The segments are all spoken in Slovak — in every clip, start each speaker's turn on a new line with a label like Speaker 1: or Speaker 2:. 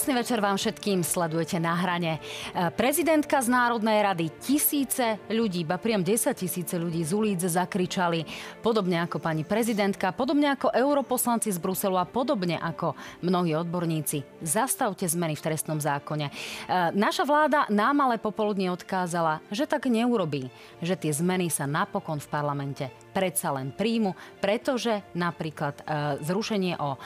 Speaker 1: Krásny večer vám všetkým sledujete na hrane. E, prezidentka z Národnej rady, tisíce ľudí, ba priam 10 tisíce ľudí z ulic zakričali, podobne ako pani prezidentka, podobne ako europoslanci z Bruselu a podobne ako mnohí odborníci. Zastavte zmeny v trestnom zákone. E, naša vláda nám ale popoludne odkázala, že tak neurobí, že tie zmeny sa napokon v parlamente predsa len príjmu, pretože napríklad e, zrušenie, o,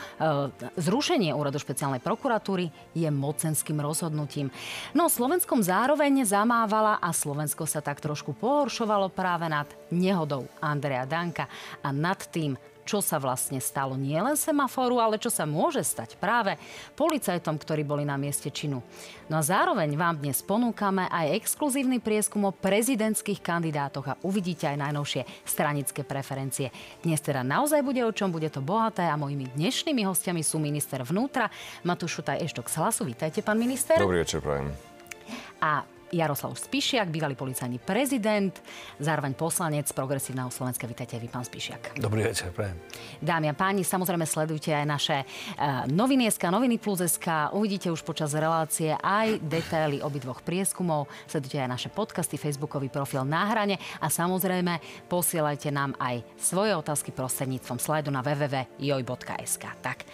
Speaker 1: zrušenie úradu špeciálnej prokuratúry je mocenským rozhodnutím. No Slovenskom zároveň zamávala a Slovensko sa tak trošku pohoršovalo práve nad nehodou Andreja Danka a nad tým, čo sa vlastne stalo nielen semaforu, ale čo sa môže stať práve policajtom, ktorí boli na mieste činu. No a zároveň vám dnes ponúkame aj exkluzívny prieskum o prezidentských kandidátoch a uvidíte aj najnovšie stranické preferencie. Dnes teda naozaj bude o čom, bude to bohaté a mojimi dnešnými hostiami sú minister vnútra Matúš Šutaj Eštok z Hlasu. Vítajte, pán minister.
Speaker 2: Dobrý večer, prajem.
Speaker 1: A Jaroslav Spišiak, bývalý policajný prezident, zároveň poslanec Progresívneho Slovenska. Vítajte vy, pán Spišiak.
Speaker 3: Dobrý večer, prajem.
Speaker 1: Dámy a páni, samozrejme sledujte aj naše uh, noviny SK, noviny plus SK. Uvidíte už počas relácie aj detaily obidvoch prieskumov. Sledujte aj naše podcasty, facebookový profil na hrane a samozrejme posielajte nám aj svoje otázky prostredníctvom slajdu na www.joj.sk. Tak,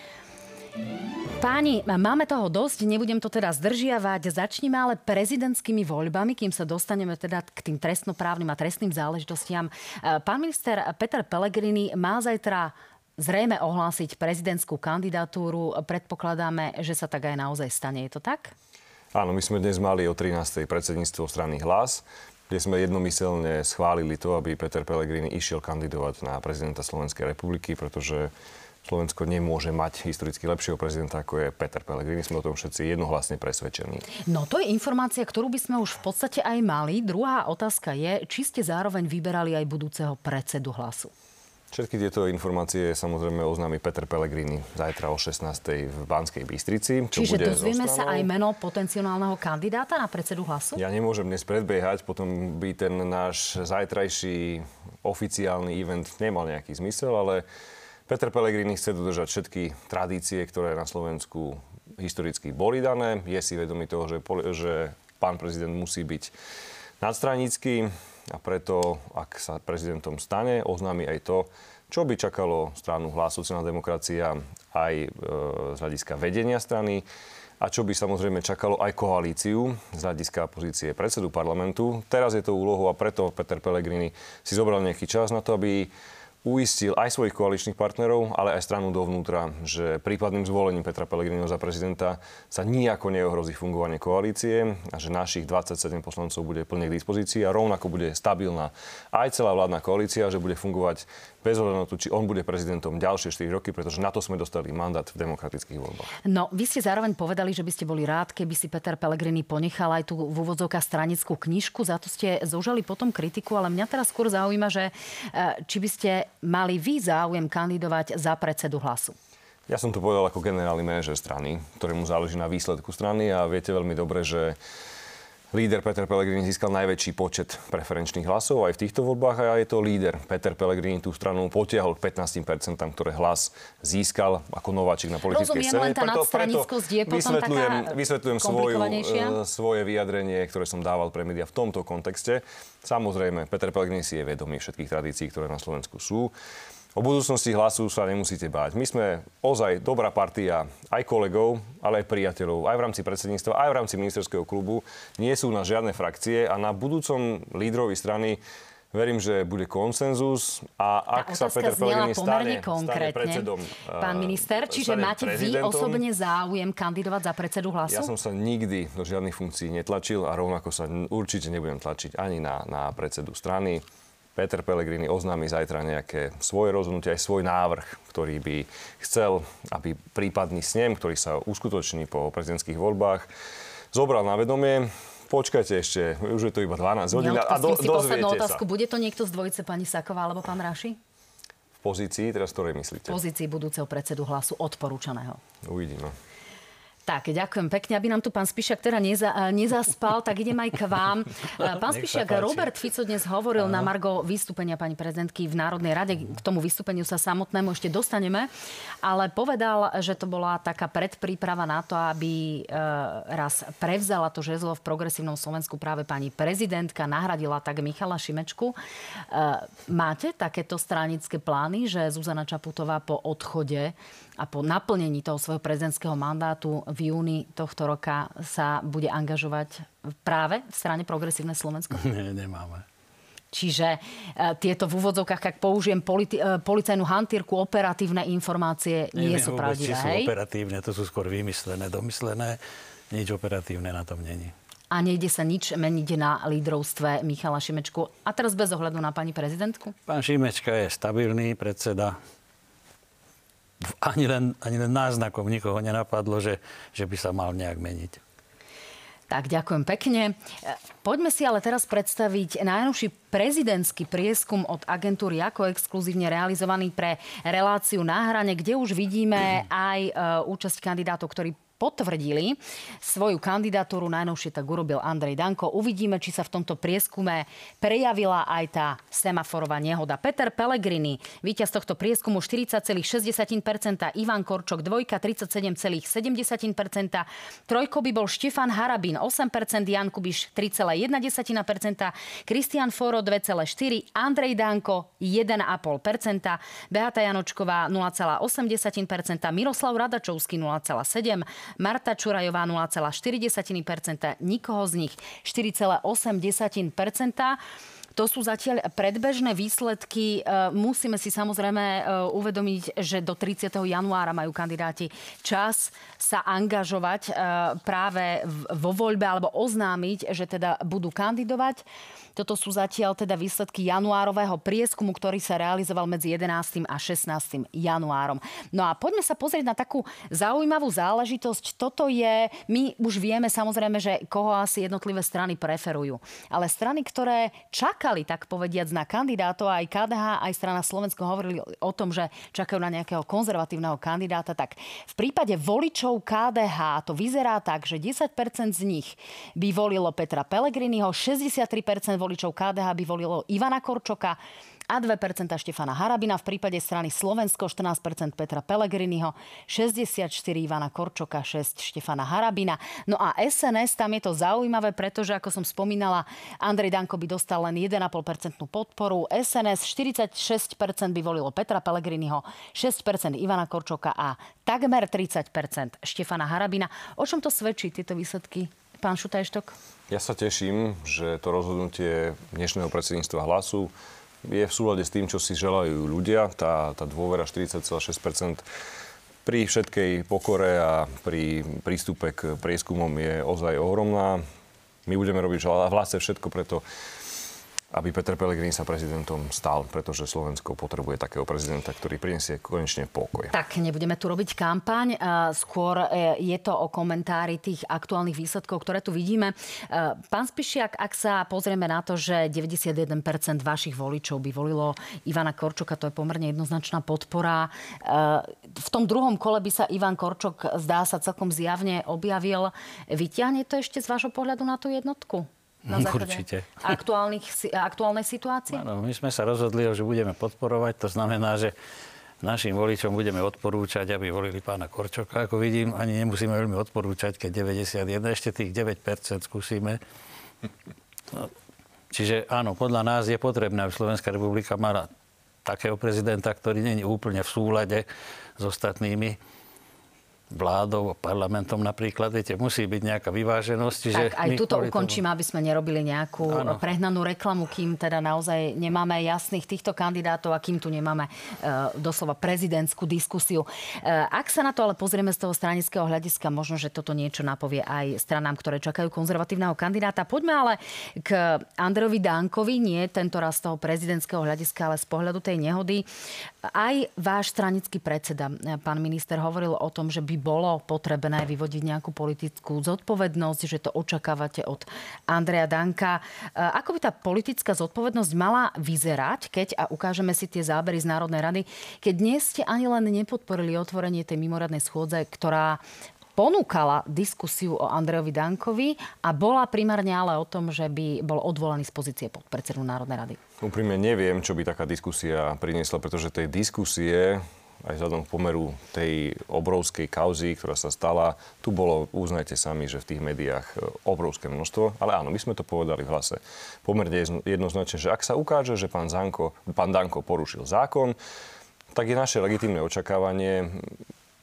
Speaker 1: Páni, máme toho dosť, nebudem to teda zdržiavať. Začnime ale prezidentskými voľbami, kým sa dostaneme teda k tým trestnoprávnym a trestným záležitostiam. E, pán minister Peter Pellegrini má zajtra zrejme ohlásiť prezidentskú kandidatúru. Predpokladáme, že sa tak aj naozaj stane. Je to tak?
Speaker 2: Áno, my sme dnes mali o 13. predsedníctvo strany Hlas, kde sme jednomyselne schválili to, aby Peter Pellegrini išiel kandidovať na prezidenta Slovenskej republiky, pretože Slovensko nemôže mať historicky lepšieho prezidenta, ako je Peter Pellegrini. Sme o tom všetci jednohlasne presvedčení.
Speaker 1: No to je informácia, ktorú by sme už v podstate aj mali. Druhá otázka je, či ste zároveň vyberali aj budúceho predsedu hlasu.
Speaker 2: Všetky tieto informácie samozrejme oznámi Peter Pellegrini zajtra o 16. v Banskej Bystrici.
Speaker 1: Čo Čiže bude dozvieme sa aj meno potenciálneho kandidáta na predsedu hlasu?
Speaker 2: Ja nemôžem dnes predbiehať, potom by ten náš zajtrajší oficiálny event nemal nejaký zmysel, ale Peter Pellegrini chce dodržať všetky tradície, ktoré na Slovensku historicky boli dané. Je si vedomý toho, že, že pán prezident musí byť nadstranický a preto, ak sa prezidentom stane, oznámi aj to, čo by čakalo stranu Hlas demokracia aj e, z hľadiska vedenia strany a čo by samozrejme čakalo aj koalíciu z hľadiska pozície predsedu parlamentu. Teraz je to úlohou a preto Peter Pellegrini si zobral nejaký čas na to, aby uistil aj svojich koaličných partnerov, ale aj stranu dovnútra, že prípadným zvolením Petra Pellegriniho za prezidenta sa nijako neohrozí fungovanie koalície a že našich 27 poslancov bude plne k dispozícii a rovnako bude stabilná aj celá vládna koalícia, že bude fungovať bez ohľadu na to, či on bude prezidentom ďalšie 4 roky, pretože na to sme dostali mandát v demokratických voľbách.
Speaker 1: No, vy ste zároveň povedali, že by ste boli rád, keby si Peter Pellegrini ponechal aj tú v úvodzovkách stranickú knižku, za to ste zúžali potom kritiku, ale mňa teraz skôr zaujíma, že e, či by ste mali vy záujem kandidovať za predsedu hlasu.
Speaker 2: Ja som to povedal ako generálny manažer strany, ktorému záleží na výsledku strany a viete veľmi dobre, že Líder Peter Pellegrini získal najväčší počet preferenčných hlasov aj v týchto voľbách a je to líder. Peter Pellegrini tú stranu potiahol k 15%, ktoré hlas získal ako nováčik na politickej
Speaker 1: Rozumiem, scéne. Len tá preto, preto je vysvetľujem,
Speaker 2: vysvetľujem svoju, uh, svoje vyjadrenie, ktoré som dával pre médiá v tomto kontexte. Samozrejme, Peter Pellegrini si je vedomý všetkých tradícií, ktoré na Slovensku sú. O budúcnosti hlasu sa nemusíte báť. My sme ozaj dobrá partia aj kolegov, ale aj priateľov, aj v rámci predsedníctva, aj v rámci ministerského klubu. Nie sú na žiadne frakcie a na budúcom lídrovi strany Verím, že bude konsenzus a ak sa Peter Pellegrini stane, stane predsedom
Speaker 1: Pán minister, čiže máte vy osobne záujem kandidovať za predsedu hlasu?
Speaker 2: Ja som sa nikdy do žiadnych funkcií netlačil a rovnako sa určite nebudem tlačiť ani na, na predsedu strany. Peter Pellegrini oznámi zajtra nejaké svoje rozhodnutie, aj svoj návrh, ktorý by chcel, aby prípadný snem, ktorý sa uskutoční po prezidentských voľbách, zobral na vedomie. Počkajte ešte, už je to iba 12 hodín a do, si poslednú otázku.
Speaker 1: Bude to niekto z dvojice pani Saková alebo pán Raši?
Speaker 2: V pozícii, teraz ktorej myslíte?
Speaker 1: V pozícii budúceho predsedu hlasu odporúčaného.
Speaker 2: Uvidíme.
Speaker 1: Tak, ďakujem pekne, aby nám tu pán Spišiak teda neza, nezaspal, tak idem aj k vám. Pán Spišiak, Robert Fico dnes hovoril Aha. na Margo vystúpenia pani prezidentky v Národnej rade. K tomu vystúpeniu sa samotnému ešte dostaneme. Ale povedal, že to bola taká predpríprava na to, aby e, raz prevzala to žezlo v progresívnom Slovensku práve pani prezidentka, nahradila tak Michala Šimečku. Máte takéto stranické plány, že Zuzana Čaputová po odchode a po naplnení toho svojho prezidentského mandátu v júni tohto roka sa bude angažovať práve v strane Progresívne Slovensko?
Speaker 3: Nie, nemáme.
Speaker 1: Čiže e, tieto v úvodzovkách, ak použijem politi- e, policajnú hantírku, operatívne informácie nie Neviem sú pravdivé.
Speaker 3: sú operatívne, to sú skôr vymyslené, domyslené. Nič operatívne na tom není.
Speaker 1: A nejde sa nič meniť na lídrovstve Michala Šimečku. A teraz bez ohľadu na pani prezidentku?
Speaker 3: Pán Šimečka je stabilný predseda ani len, ani len náznakom nikoho nenapadlo, že, že by sa mal nejak meniť.
Speaker 1: Tak, ďakujem pekne. Poďme si ale teraz predstaviť najnovší prezidentský prieskum od agentúry ako exkluzívne realizovaný pre reláciu na hrane, kde už vidíme aj e, účasť kandidátov, ktorí potvrdili svoju kandidatúru. Najnovšie tak urobil Andrej Danko. Uvidíme, či sa v tomto prieskume prejavila aj tá semaforová nehoda. Peter Pellegrini, víťaz tohto prieskumu 40,6%, Ivan Korčok dvojka 37,7%, trojko by bol Štefan Harabín 8%, Jan Kubiš 3,1%, Kristian Foro 2,4%, Andrej Danko 1,5%, Beata Janočková 0,8%, Miroslav Radačovský 0,7%, Marta Čurajová 0,4%, nikoho z nich 4,8%. To sú zatiaľ predbežné výsledky. E, musíme si samozrejme e, uvedomiť, že do 30. januára majú kandidáti čas sa angažovať e, práve vo voľbe alebo oznámiť, že teda budú kandidovať. Toto sú zatiaľ teda výsledky januárového prieskumu, ktorý sa realizoval medzi 11. a 16. januárom. No a poďme sa pozrieť na takú zaujímavú záležitosť. Toto je, my už vieme samozrejme, že koho asi jednotlivé strany preferujú. Ale strany, ktoré čakali, tak povediac, na kandidátov, aj KDH, aj strana Slovensko hovorili o tom, že čakajú na nejakého konzervatívneho kandidáta, tak v prípade voličov KDH to vyzerá tak, že 10% z nich by volilo Petra Pellegriniho, 63% volilo voličov KDH by volilo Ivana Korčoka a 2% Štefana Harabina. V prípade strany Slovensko 14% Petra Pellegriniho, 64 Ivana Korčoka, 6 Štefana Harabina. No a SNS, tam je to zaujímavé, pretože ako som spomínala, Andrej Danko by dostal len 1,5% podporu. SNS 46% by volilo Petra Pellegriniho, 6% Ivana Korčoka a takmer 30% Štefana Harabina. O čom to svedčí, tieto výsledky? Pán Šutajštok?
Speaker 2: Ja sa teším, že to rozhodnutie dnešného predsedníctva hlasu je v súlade s tým, čo si želajú ľudia. Tá, tá dôvera 40,6% pri všetkej pokore a pri prístupe k prieskumom je ozaj ohromná. My budeme robiť v všetko preto, aby Peter Pellegrini sa prezidentom stal, pretože Slovensko potrebuje takého prezidenta, ktorý prinesie konečne pokoj.
Speaker 1: Tak, nebudeme tu robiť kampaň, skôr e, je to o komentári tých aktuálnych výsledkov, ktoré tu vidíme. E, pán Spišiak, ak sa pozrieme na to, že 91% vašich voličov by volilo Ivana Korčoka, to je pomerne jednoznačná podpora. E, v tom druhom kole by sa Ivan Korčok, zdá sa, celkom zjavne objavil. Vyťahne to ešte z vášho pohľadu na tú jednotku? Na
Speaker 3: Určite.
Speaker 1: aktuálnej situácie?
Speaker 3: Áno, my sme sa rozhodli, že budeme podporovať. To znamená, že našim voličom budeme odporúčať, aby volili pána Korčoka. Ako vidím, ani nemusíme veľmi odporúčať, keď 91, ešte tých 9% skúsime. No, čiže áno, podľa nás je potrebné, aby Slovenská republika mala takého prezidenta, ktorý je úplne v súlade s ostatnými vládou, parlamentom napríklad, viete, musí byť nejaká vyváženosť.
Speaker 1: Tak aj tuto ukončím, tomu... aby sme nerobili nejakú ano. prehnanú reklamu, kým teda naozaj nemáme jasných týchto kandidátov a kým tu nemáme uh, doslova prezidentskú diskusiu. Uh, ak sa na to ale pozrieme z toho stranického hľadiska, možno, že toto niečo napovie aj stranám, ktoré čakajú konzervatívneho kandidáta. Poďme ale k Andrejovi Dankovi, nie tento raz z toho prezidentského hľadiska, ale z pohľadu tej nehody. Aj váš stranický predseda, pán minister, hovoril o tom, že by bolo potrebné vyvodiť nejakú politickú zodpovednosť, že to očakávate od Andreja Danka. E, ako by tá politická zodpovednosť mala vyzerať, keď, a ukážeme si tie zábery z Národnej rady, keď dnes ste ani len nepodporili otvorenie tej mimoriadnej schôdze, ktorá ponúkala diskusiu o Andrejovi Dankovi a bola primárne ale o tom, že by bol odvolaný z pozície podpredsedu Národnej rady.
Speaker 2: Úprimne neviem, čo by taká diskusia priniesla, pretože tej diskusie aj vzhľadom k pomeru tej obrovskej kauzy, ktorá sa stala. Tu bolo, uznajte sami, že v tých médiách e, obrovské množstvo, ale áno, my sme to povedali v hlase pomerne jednoznačne, že ak sa ukáže, že pán, Zanko, pán Danko porušil zákon, tak je naše legitimné očakávanie,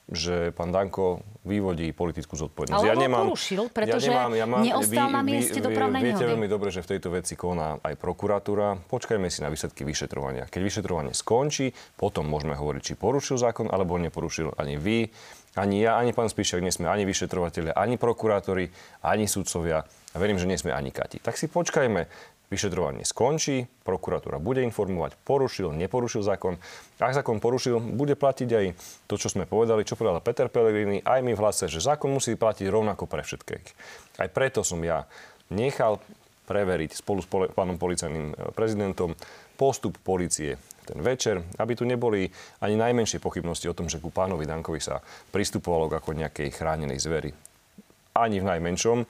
Speaker 2: že pán Danko vyvodí politickú zodpovednosť.
Speaker 1: Ale ja nemám, porušil, pretože ja nemám, ja mám, neostal vy, na mieste dopravnej
Speaker 2: Viete nehody. veľmi dobre, že v tejto veci koná aj prokuratúra. Počkajme si na výsledky vyšetrovania. Keď vyšetrovanie skončí, potom môžeme hovoriť, či porušil zákon, alebo neporušil ani vy, ani ja, ani pán Spíšek, nie sme ani vyšetrovateľe, ani prokurátori, ani sudcovia. A verím, že nie sme ani Kati. Tak si počkajme Vyšetrovanie skončí, prokuratúra bude informovať, porušil, neporušil zákon. Ak zákon porušil, bude platiť aj to, čo sme povedali, čo povedal Peter Pellegrini, aj my v hlase, že zákon musí platiť rovnako pre všetkých. Aj preto som ja nechal preveriť spolu s pánom policajným e, prezidentom postup policie ten večer, aby tu neboli ani najmenšie pochybnosti o tom, že ku pánovi Dankovi sa pristupovalo ako nejakej chránenej zvery. Ani v najmenšom.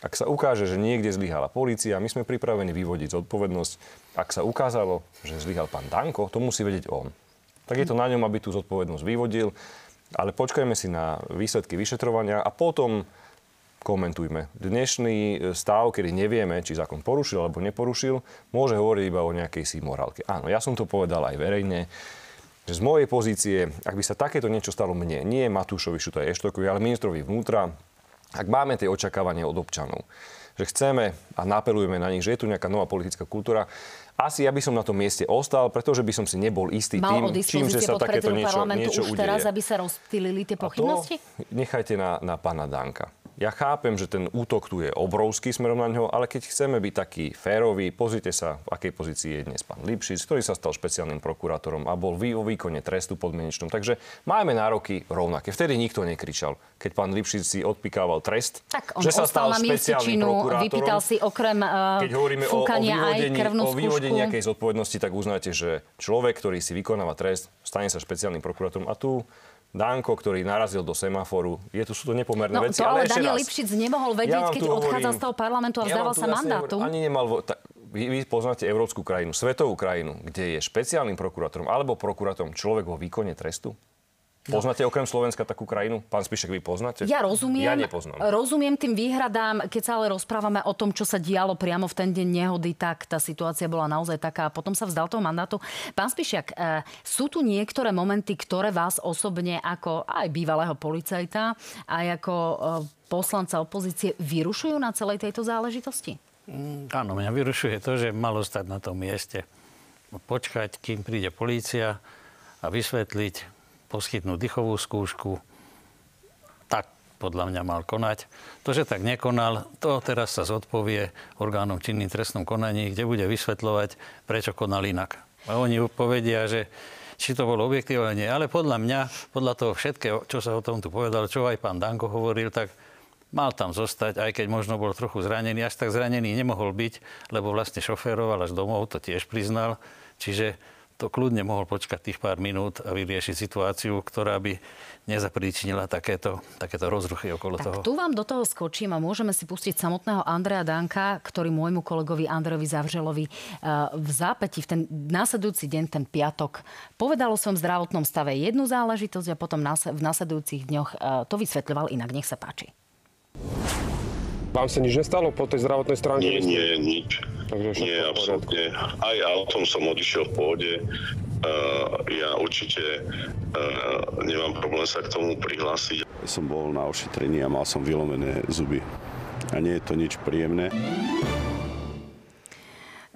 Speaker 2: Ak sa ukáže, že niekde zlyhala policia, my sme pripravení vyvodiť zodpovednosť. Ak sa ukázalo, že zlyhal pán Danko, to musí vedieť on. Tak je to na ňom, aby tú zodpovednosť vyvodil. Ale počkajme si na výsledky vyšetrovania a potom komentujme. Dnešný stav, kedy nevieme, či zákon porušil alebo neporušil, môže hovoriť iba o nejakej si morálke. Áno, ja som to povedal aj verejne, že z mojej pozície, ak by sa takéto niečo stalo mne, nie Matúšovi Šutaj Eštokovi, ale ministrovi vnútra, ak máme tie očakávania od občanov, že chceme a napelujeme na nich, že je tu nejaká nová politická kultúra, asi ja by som na tom mieste ostal, pretože by som si nebol istý
Speaker 1: Mal
Speaker 2: tým, čím, že sa takéto niečo, niečo
Speaker 1: už udeje. teraz, aby sa rozptýlili tie pochybnosti?
Speaker 2: A to nechajte na, na pána Danka. Ja chápem, že ten útok tu je obrovský smerom na ňo, ale keď chceme byť taký férový, pozrite sa, v akej pozícii je dnes pán Lipšic, ktorý sa stal špeciálnym prokurátorom a bol vo výkone trestu podmienečnom. Takže máme nároky rovnaké. Vtedy nikto nekričal, keď pán Lipšic si odpikával trest,
Speaker 1: tak on že sa stal špeciálnym prokurátorom. Vypýtal si okrem uh, keď hovoríme o, o vyvodení,
Speaker 2: o vyvodení nejakej zodpovednosti, tak uznáte, že človek, ktorý si vykonáva trest, stane sa špeciálnym prokurátorom. A tu Danko, ktorý narazil do semaforu. Je tu, sú to nepomerné
Speaker 1: no,
Speaker 2: veci.
Speaker 1: To
Speaker 2: ale,
Speaker 1: ale Daniel Lipšic nemohol vedieť, ja keď odchádzal z toho parlamentu a vzdával ja sa mandátu.
Speaker 2: Hovorím, ani nemal... Ta, vy, vy poznáte európsku krajinu, svetovú krajinu, kde je špeciálnym prokurátorom alebo prokurátorom človek vo výkone trestu? No. Poznáte okrem Slovenska takú krajinu? Pán Spišek, vy poznáte?
Speaker 1: Ja rozumiem.
Speaker 2: Ja nepoznám.
Speaker 1: Rozumiem tým výhradám. Keď sa ale rozprávame o tom, čo sa dialo priamo v ten deň nehody, tak tá situácia bola naozaj taká. A potom sa vzdal toho mandátu. Pán Spišiak, e, sú tu niektoré momenty, ktoré vás osobne ako aj bývalého policajta, aj ako e, poslanca opozície vyrušujú na celej tejto záležitosti?
Speaker 3: Mm, áno, mňa vyrušuje to, že malo stať na tom mieste. Počkať, kým príde polícia a vysvetliť, poskytnúť dychovú skúšku. Tak podľa mňa mal konať. To, že tak nekonal, to teraz sa zodpovie orgánom činným trestnom konaní, kde bude vysvetľovať, prečo konal inak. A oni povedia, že či to bolo objektívne, nie. Ale podľa mňa, podľa toho všetkého, čo sa o tom tu povedal, čo aj pán Danko hovoril, tak mal tam zostať, aj keď možno bol trochu zranený. Až tak zranený nemohol byť, lebo vlastne šoféroval až domov, to tiež priznal. Čiže to kľudne mohol počkať tých pár minút a vyriešiť situáciu, ktorá by nezapríčinila takéto, takéto rozruchy okolo
Speaker 1: tak
Speaker 3: toho.
Speaker 1: tu vám do toho skočím a môžeme si pustiť samotného Andreja Danka, ktorý môjmu kolegovi Andrejovi Zavřelovi eh, v zápäti v ten následujúci deň, ten piatok, povedal o svojom zdravotnom stave jednu záležitosť a potom v následujúcich dňoch eh, to vysvetľoval inak. Nech sa páči.
Speaker 4: Vám sa nič nestalo po tej zdravotnej stránke?
Speaker 5: Nie, nie, nič. Takže nie, absolútne. Aj autom som odišiel v pohode. Uh, ja určite uh, nemám problém sa k tomu prihlásiť.
Speaker 6: Som bol na ošetrení a mal som vylomené zuby. A nie je to nič príjemné.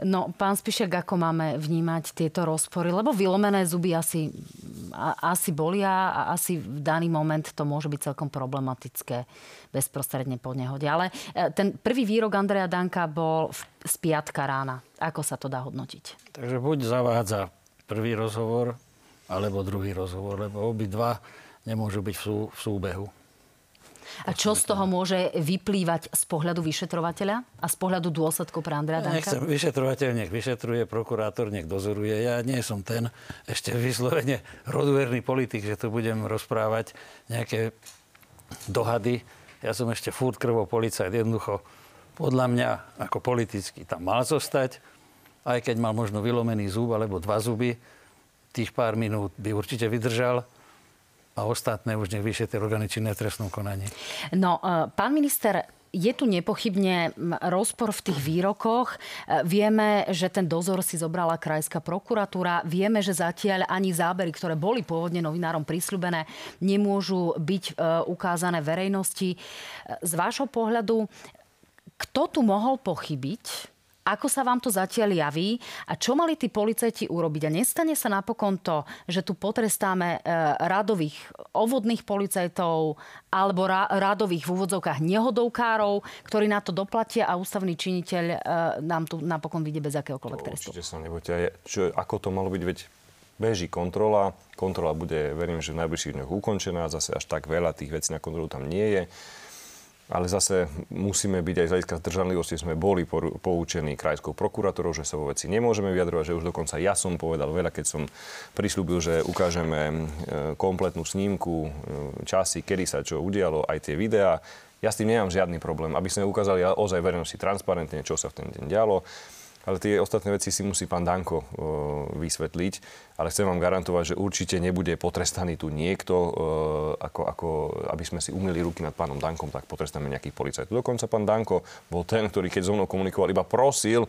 Speaker 1: No, pán Spišek, ako máme vnímať tieto rozpory? Lebo vylomené zuby asi, a, asi bolia a asi v daný moment to môže byť celkom problematické bezprostredne po nehode. Ale e, ten prvý výrok Andreja Danka bol z piatka rána. Ako sa to dá hodnotiť?
Speaker 3: Takže buď zavádza prvý rozhovor, alebo druhý rozhovor, lebo obidva nemôžu byť v, sú, v súbehu.
Speaker 1: A čo z toho môže vyplývať z pohľadu vyšetrovateľa a z pohľadu dôsledkov pre Andrea Danka?
Speaker 3: Nechcem, vyšetrovateľ nech vyšetruje, prokurátor nech dozoruje. Ja nie som ten ešte vyslovene roduverný politik, že tu budem rozprávať nejaké dohady. Ja som ešte furt krvo policajt. Jednoducho, podľa mňa, ako politicky tam mal zostať, aj keď mal možno vylomený zub alebo dva zuby, tých pár minút by určite vydržal a ostatné už nech vyšetria orgány činné v trestnom konaní.
Speaker 1: No, e, pán minister, je tu nepochybne rozpor v tých výrokoch. E, vieme, že ten dozor si zobrala krajská prokuratúra. Vieme, že zatiaľ ani zábery, ktoré boli pôvodne novinárom prísľubené, nemôžu byť e, ukázané verejnosti. Z vášho pohľadu, kto tu mohol pochybiť? Ako sa vám to zatiaľ javí a čo mali tí policajti urobiť? A nestane sa napokon to, že tu potrestáme e, radových ovodných policajtov alebo radových v úvodzovkách nehodovkárov, ktorí na to doplatia a ústavný činiteľ e, nám tu napokon vyjde bez akéhokoľvek trestu.
Speaker 2: Určite sa nebojte. Čo, ako to malo byť, veď beží kontrola. Kontrola bude, verím, že v najbližších dňoch ukončená. Zase až tak veľa tých vecí na kontrolu tam nie je. Ale zase musíme byť aj z hľadiska zdržanlivosti, sme boli poučení krajskou prokurátorou, že sa vo veci nemôžeme vyjadrovať, že už dokonca ja som povedal veľa, keď som prislúbil, že ukážeme e, kompletnú snímku, e, časy, kedy sa čo udialo, aj tie videá. Ja s tým nemám žiadny problém, aby sme ukázali ozaj verejnosti transparentne, čo sa v ten deň dialo. Ale tie ostatné veci si musí pán Danko uh, vysvetliť. Ale chcem vám garantovať, že určite nebude potrestaný tu niekto, uh, ako, ako aby sme si umili ruky nad pánom Dankom, tak potrestáme nejakých policajtov. Dokonca pán Danko bol ten, ktorý keď so mnou komunikoval, iba prosil,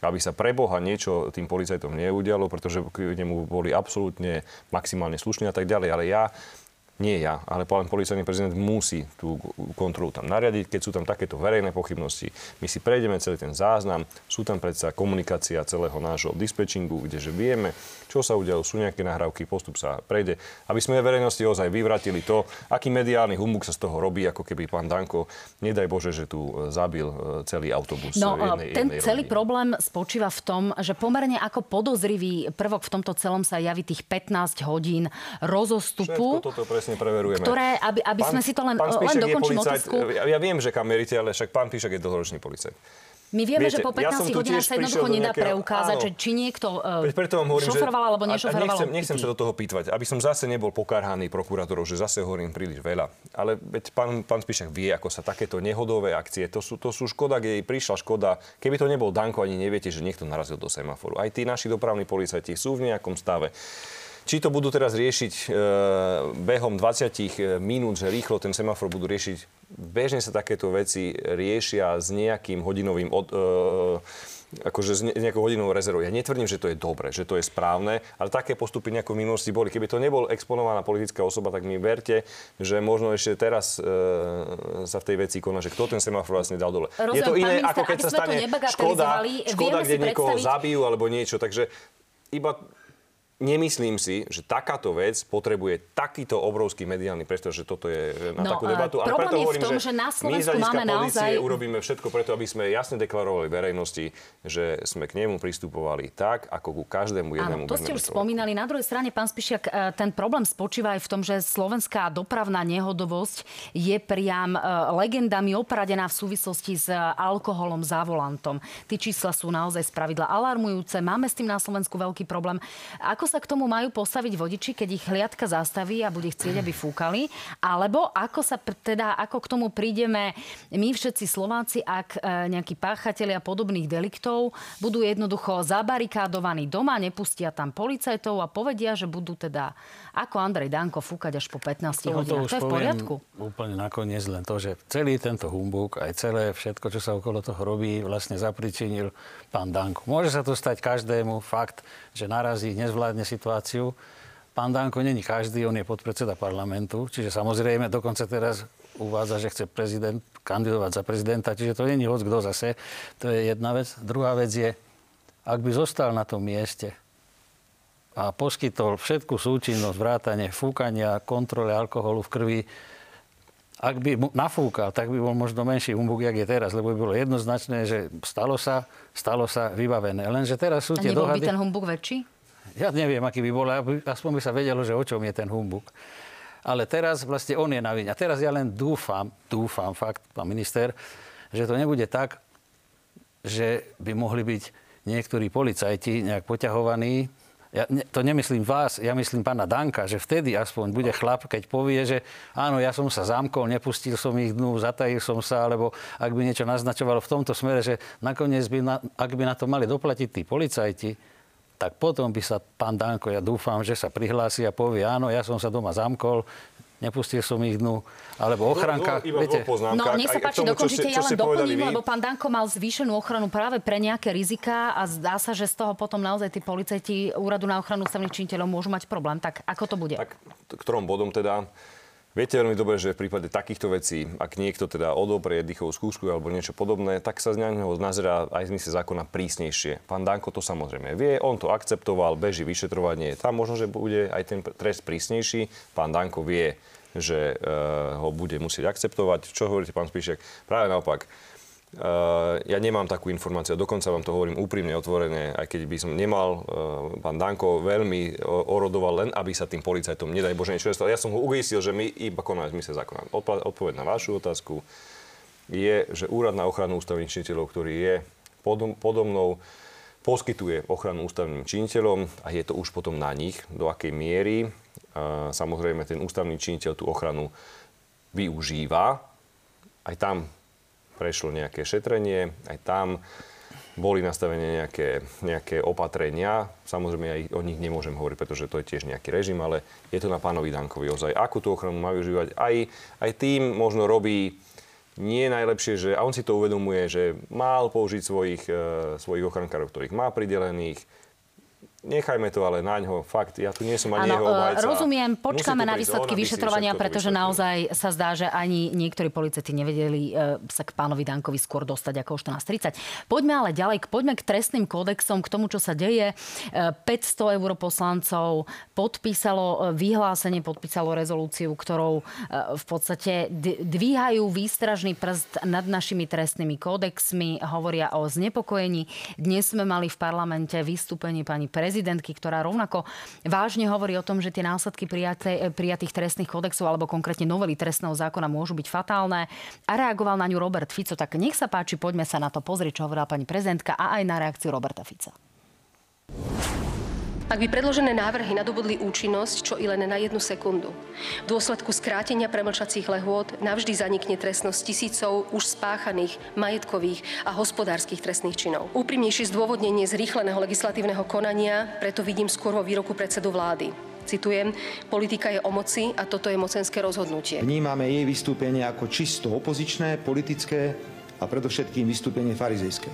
Speaker 2: aby sa pre Boha niečo tým policajtom neudialo, pretože k nemu boli absolútne maximálne slušní a tak ďalej. Ale ja nie ja, ale pán policajný prezident musí tú kontrolu tam nariadiť. Keď sú tam takéto verejné pochybnosti, my si prejdeme celý ten záznam. Sú tam predsa komunikácia celého nášho dispečingu, kdeže vieme, čo sa udialo, sú nejaké nahrávky, postup sa prejde. Aby sme verejnosti ozaj vyvratili to, aký mediálny humbuk sa z toho robí, ako keby pán Danko, nedaj Bože, že tu e, zabil e, celý autobus.
Speaker 1: No, jednej, ten jednej celý rodiny. problém spočíva v tom, že pomerne ako podozrivý prvok v tomto celom sa javí tých 15 hodín rozostupu.
Speaker 2: Všetko toto presne presne preverujeme.
Speaker 1: Ktoré, aby, aby pán, sme si to len, len dokončím otázku.
Speaker 2: Ja, ja viem, že kam meríte, ale však pán Píšek je dlhoročný policajt.
Speaker 1: My vieme, Viete, že po 15 ja hodinách sa jednoducho nedá nejakého, preukázať, áno, že či niekto uh, preto vám hovorím, šofroval alebo nešofroval.
Speaker 2: Nechcem, nechcem sa do toho pýtvať, aby som zase nebol pokarhaný prokurátorov, že zase hovorím príliš veľa. Ale veď pán, pán Spíšak vie, ako sa takéto nehodové akcie, to sú, to sú škoda, kde jej prišla škoda. Keby to nebol Danko, ani neviete, že niekto narazil do semaforu. Aj tí naši dopravní policajti sú v nejakom stave. Či to budú teraz riešiť e, behom 20 e, minút, že rýchlo ten semafor budú riešiť, bežne sa takéto veci riešia s nejakým hodinovým od, e, akože s nejakou hodinovou rezervou. Ja netvrdím, že to je dobre, že to je správne, ale také postupy nejako v minulosti boli. Keby to nebol exponovaná politická osoba, tak mi verte, že možno ešte teraz e, sa v tej veci koná, že kto ten semafor vlastne dal dole.
Speaker 1: Rozumiem, je to iné, minister, ako keď sa stane škoda,
Speaker 2: škoda kde niekoho zabijú alebo niečo. Takže iba Nemyslím si, že takáto vec potrebuje takýto obrovský mediálny priestor, že toto je na no, takú debatu.
Speaker 1: Ale preto hovorím, tom, že, že na my z máme naozaj...
Speaker 2: urobíme všetko preto, aby sme jasne deklarovali verejnosti, že sme k nemu pristupovali tak, ako ku každému jednému.
Speaker 1: Áno, to ste už spomínali. Na druhej strane, pán Spišiak, e, ten problém spočíva aj v tom, že slovenská dopravná nehodovosť je priam e, legendami opradená v súvislosti s alkoholom za volantom. Tí čísla sú naozaj spravidla alarmujúce. Máme s tým na Slovensku veľký problém. Ako sa k tomu majú postaviť vodiči, keď ich hliadka zastaví a bude chcieť, aby fúkali? Alebo ako sa teda, ako k tomu prídeme my všetci Slováci, ak e, nejakí páchatelia podobných deliktov budú jednoducho zabarikádovaní doma, nepustia tam policajtov a povedia, že budú teda ako Andrej Danko fúkať až po 15 hodinách. To, to je v poriadku?
Speaker 3: Úplne nakoniec len to, že celý tento humbuk, aj celé všetko, čo sa okolo toho robí, vlastne zapričinil pán Danko. Môže sa to stať každému, fakt, že narazí, nezvládne situáciu. Pán Danko není každý, on je podpredseda parlamentu, čiže samozrejme dokonca teraz uvádza, že chce prezident kandidovať za prezidenta, čiže to není hoc kto zase. To je jedna vec. Druhá vec je, ak by zostal na tom mieste, a poskytol všetku súčinnosť, vrátanie fúkania, kontrole alkoholu v krvi. Ak by nafúkal, tak by bol možno menší humbug, jak je teraz, lebo by bolo jednoznačné, že stalo sa, stalo sa vybavené. Lenže teraz sú tie dohady...
Speaker 1: by ten humbug väčší?
Speaker 3: Ja neviem, aký by bol, aspoň by sa vedelo, že o čom je ten humbug. Ale teraz vlastne on je na vine. A teraz ja len dúfam, dúfam fakt, pán minister, že to nebude tak, že by mohli byť niektorí policajti nejak poťahovaní ja ne, to nemyslím vás, ja myslím pána Danka, že vtedy aspoň bude chlap, keď povie, že áno, ja som sa zamkol, nepustil som ich dnu, zatajil som sa, alebo ak by niečo naznačovalo v tomto smere, že nakoniec by, na, ak by na to mali doplatiť tí policajti, tak potom by sa pán Danko, ja dúfam, že sa prihlási a povie, áno, ja som sa doma zamkol, nepustil som ich dnu, alebo ochranka.
Speaker 2: No, no, viete?
Speaker 1: No, nech sa páči, dokončite, ja len doplním, lebo pán Danko mal zvýšenú ochranu práve pre nejaké rizika a zdá sa, že z toho potom naozaj tí policajti úradu na ochranu ústavných činiteľov môžu mať problém. Tak ako to bude?
Speaker 2: Tak, ktorom bodom teda? Viete veľmi dobre, že v prípade takýchto vecí, ak niekto teda odoprie dýchovú skúšku alebo niečo podobné, tak sa z neho nazerá aj v zmysle zákona prísnejšie. Pán Danko to samozrejme vie, on to akceptoval, beží vyšetrovanie. Tam možno, že bude aj ten trest prísnejší. Pán Danko vie, že uh, ho bude musieť akceptovať. Čo hovoríte, pán Spíšek? Práve naopak. Uh, ja nemám takú informáciu, dokonca vám to hovorím úprimne, otvorené, aj keď by som nemal, uh, pán Danko veľmi orodoval len, aby sa tým policajtom, nedaj Bože, niečo nestalo. Ja som ho uistil, že my iba konáme v zákona. Odpoveď na vašu otázku je, že Úrad na ochranu ústavných činiteľov, ktorý je podo mnou, poskytuje ochranu ústavným činiteľom a je to už potom na nich, do akej miery samozrejme ten ústavný činiteľ tú ochranu využíva. Aj tam prešlo nejaké šetrenie, aj tam boli nastavené nejaké, nejaké opatrenia. Samozrejme, ja o nich nemôžem hovoriť, pretože to je tiež nejaký režim, ale je to na pánovi Dankovi ozaj. Akú tú ochranu má využívať? Aj, aj tým možno robí nie najlepšie, že, a on si to uvedomuje, že mal použiť svojich, e, svojich ochrankárov, ktorých má pridelených, Nechajme to ale na ňo. Fakt, ja tu nie som ani ano, jeho obhajca.
Speaker 1: Rozumiem, počkáme na výsledky vyšetrovania, pretože naozaj sa zdá, že ani niektorí policajti nevedeli e, sa k pánovi Dankovi skôr dostať ako o 14.30. Poďme ale ďalej, poďme k trestným kódexom, k tomu, čo sa deje. E, 500 europoslancov podpísalo e, vyhlásenie, podpísalo rezolúciu, ktorou e, v podstate dvíhajú výstražný prst nad našimi trestnými kódexmi, hovoria o znepokojení. Dnes sme mali v parlamente vystúpenie pani prezidentky prezidentky, ktorá rovnako vážne hovorí o tom, že tie následky prijaté, prijatých trestných kodexov alebo konkrétne novely trestného zákona môžu byť fatálne. A reagoval na ňu Robert Fico. Tak nech sa páči, poďme sa na to pozrieť, čo hovorila pani prezidentka a aj na reakciu Roberta Fica.
Speaker 7: Ak by predložené návrhy nadobudli účinnosť čo i len na jednu sekundu, v dôsledku skrátenia premlčacích lehôd navždy zanikne trestnosť tisícov už spáchaných majetkových a hospodárskych trestných činov. Úprimnejšie zdôvodnenie zrýchleného legislatívneho konania preto vidím skôr vo výroku predsedu vlády. Citujem, politika je o moci a toto je mocenské rozhodnutie.
Speaker 8: Vnímame jej vystúpenie ako čisto opozičné, politické a predovšetkým vystúpenie farizejské.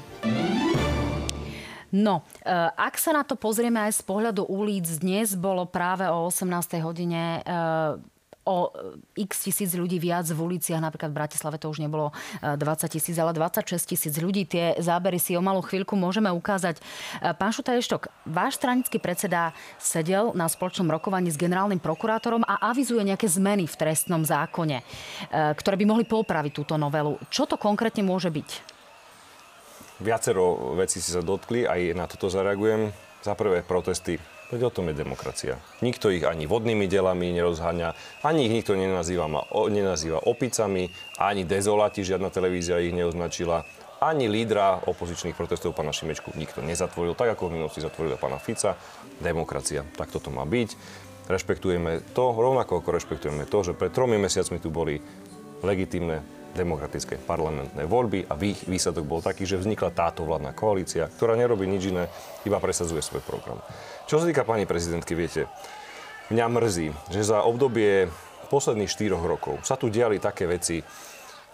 Speaker 1: No, e, ak sa na to pozrieme aj z pohľadu ulic, dnes bolo práve o 18. hodine e, o x tisíc ľudí viac v uliciach. Napríklad v Bratislave to už nebolo 20 e, tisíc, ale 26 tisíc ľudí. Tie zábery si o malú chvíľku môžeme ukázať. Pán Šutaještok, váš stranický predseda sedel na spoločnom rokovaní s generálnym prokurátorom a avizuje nejaké zmeny v trestnom zákone, ktoré by mohli popraviť túto novelu. Čo to konkrétne môže byť?
Speaker 2: Viacero vecí si sa dotkli, aj na toto zareagujem. Za prvé protesty. Veď o tom je demokracia. Nikto ich ani vodnými delami nerozháňa, ani ich nikto nenazýva, nenazýva opicami, ani dezolati, žiadna televízia ich neoznačila, ani lídra opozičných protestov pána Šimečku nikto nezatvoril, tak ako v minulosti zatvoril pána Fica. Demokracia, tak toto má byť. Rešpektujeme to, rovnako ako rešpektujeme to, že pred tromi mesiacmi tu boli legitimné demokratické parlamentné voľby a výsledok bol taký, že vznikla táto vládna koalícia, ktorá nerobí nič iné, iba presadzuje svoj program. Čo sa týka pani prezidentky, viete, mňa mrzí, že za obdobie posledných štyroch rokov sa tu diali také veci,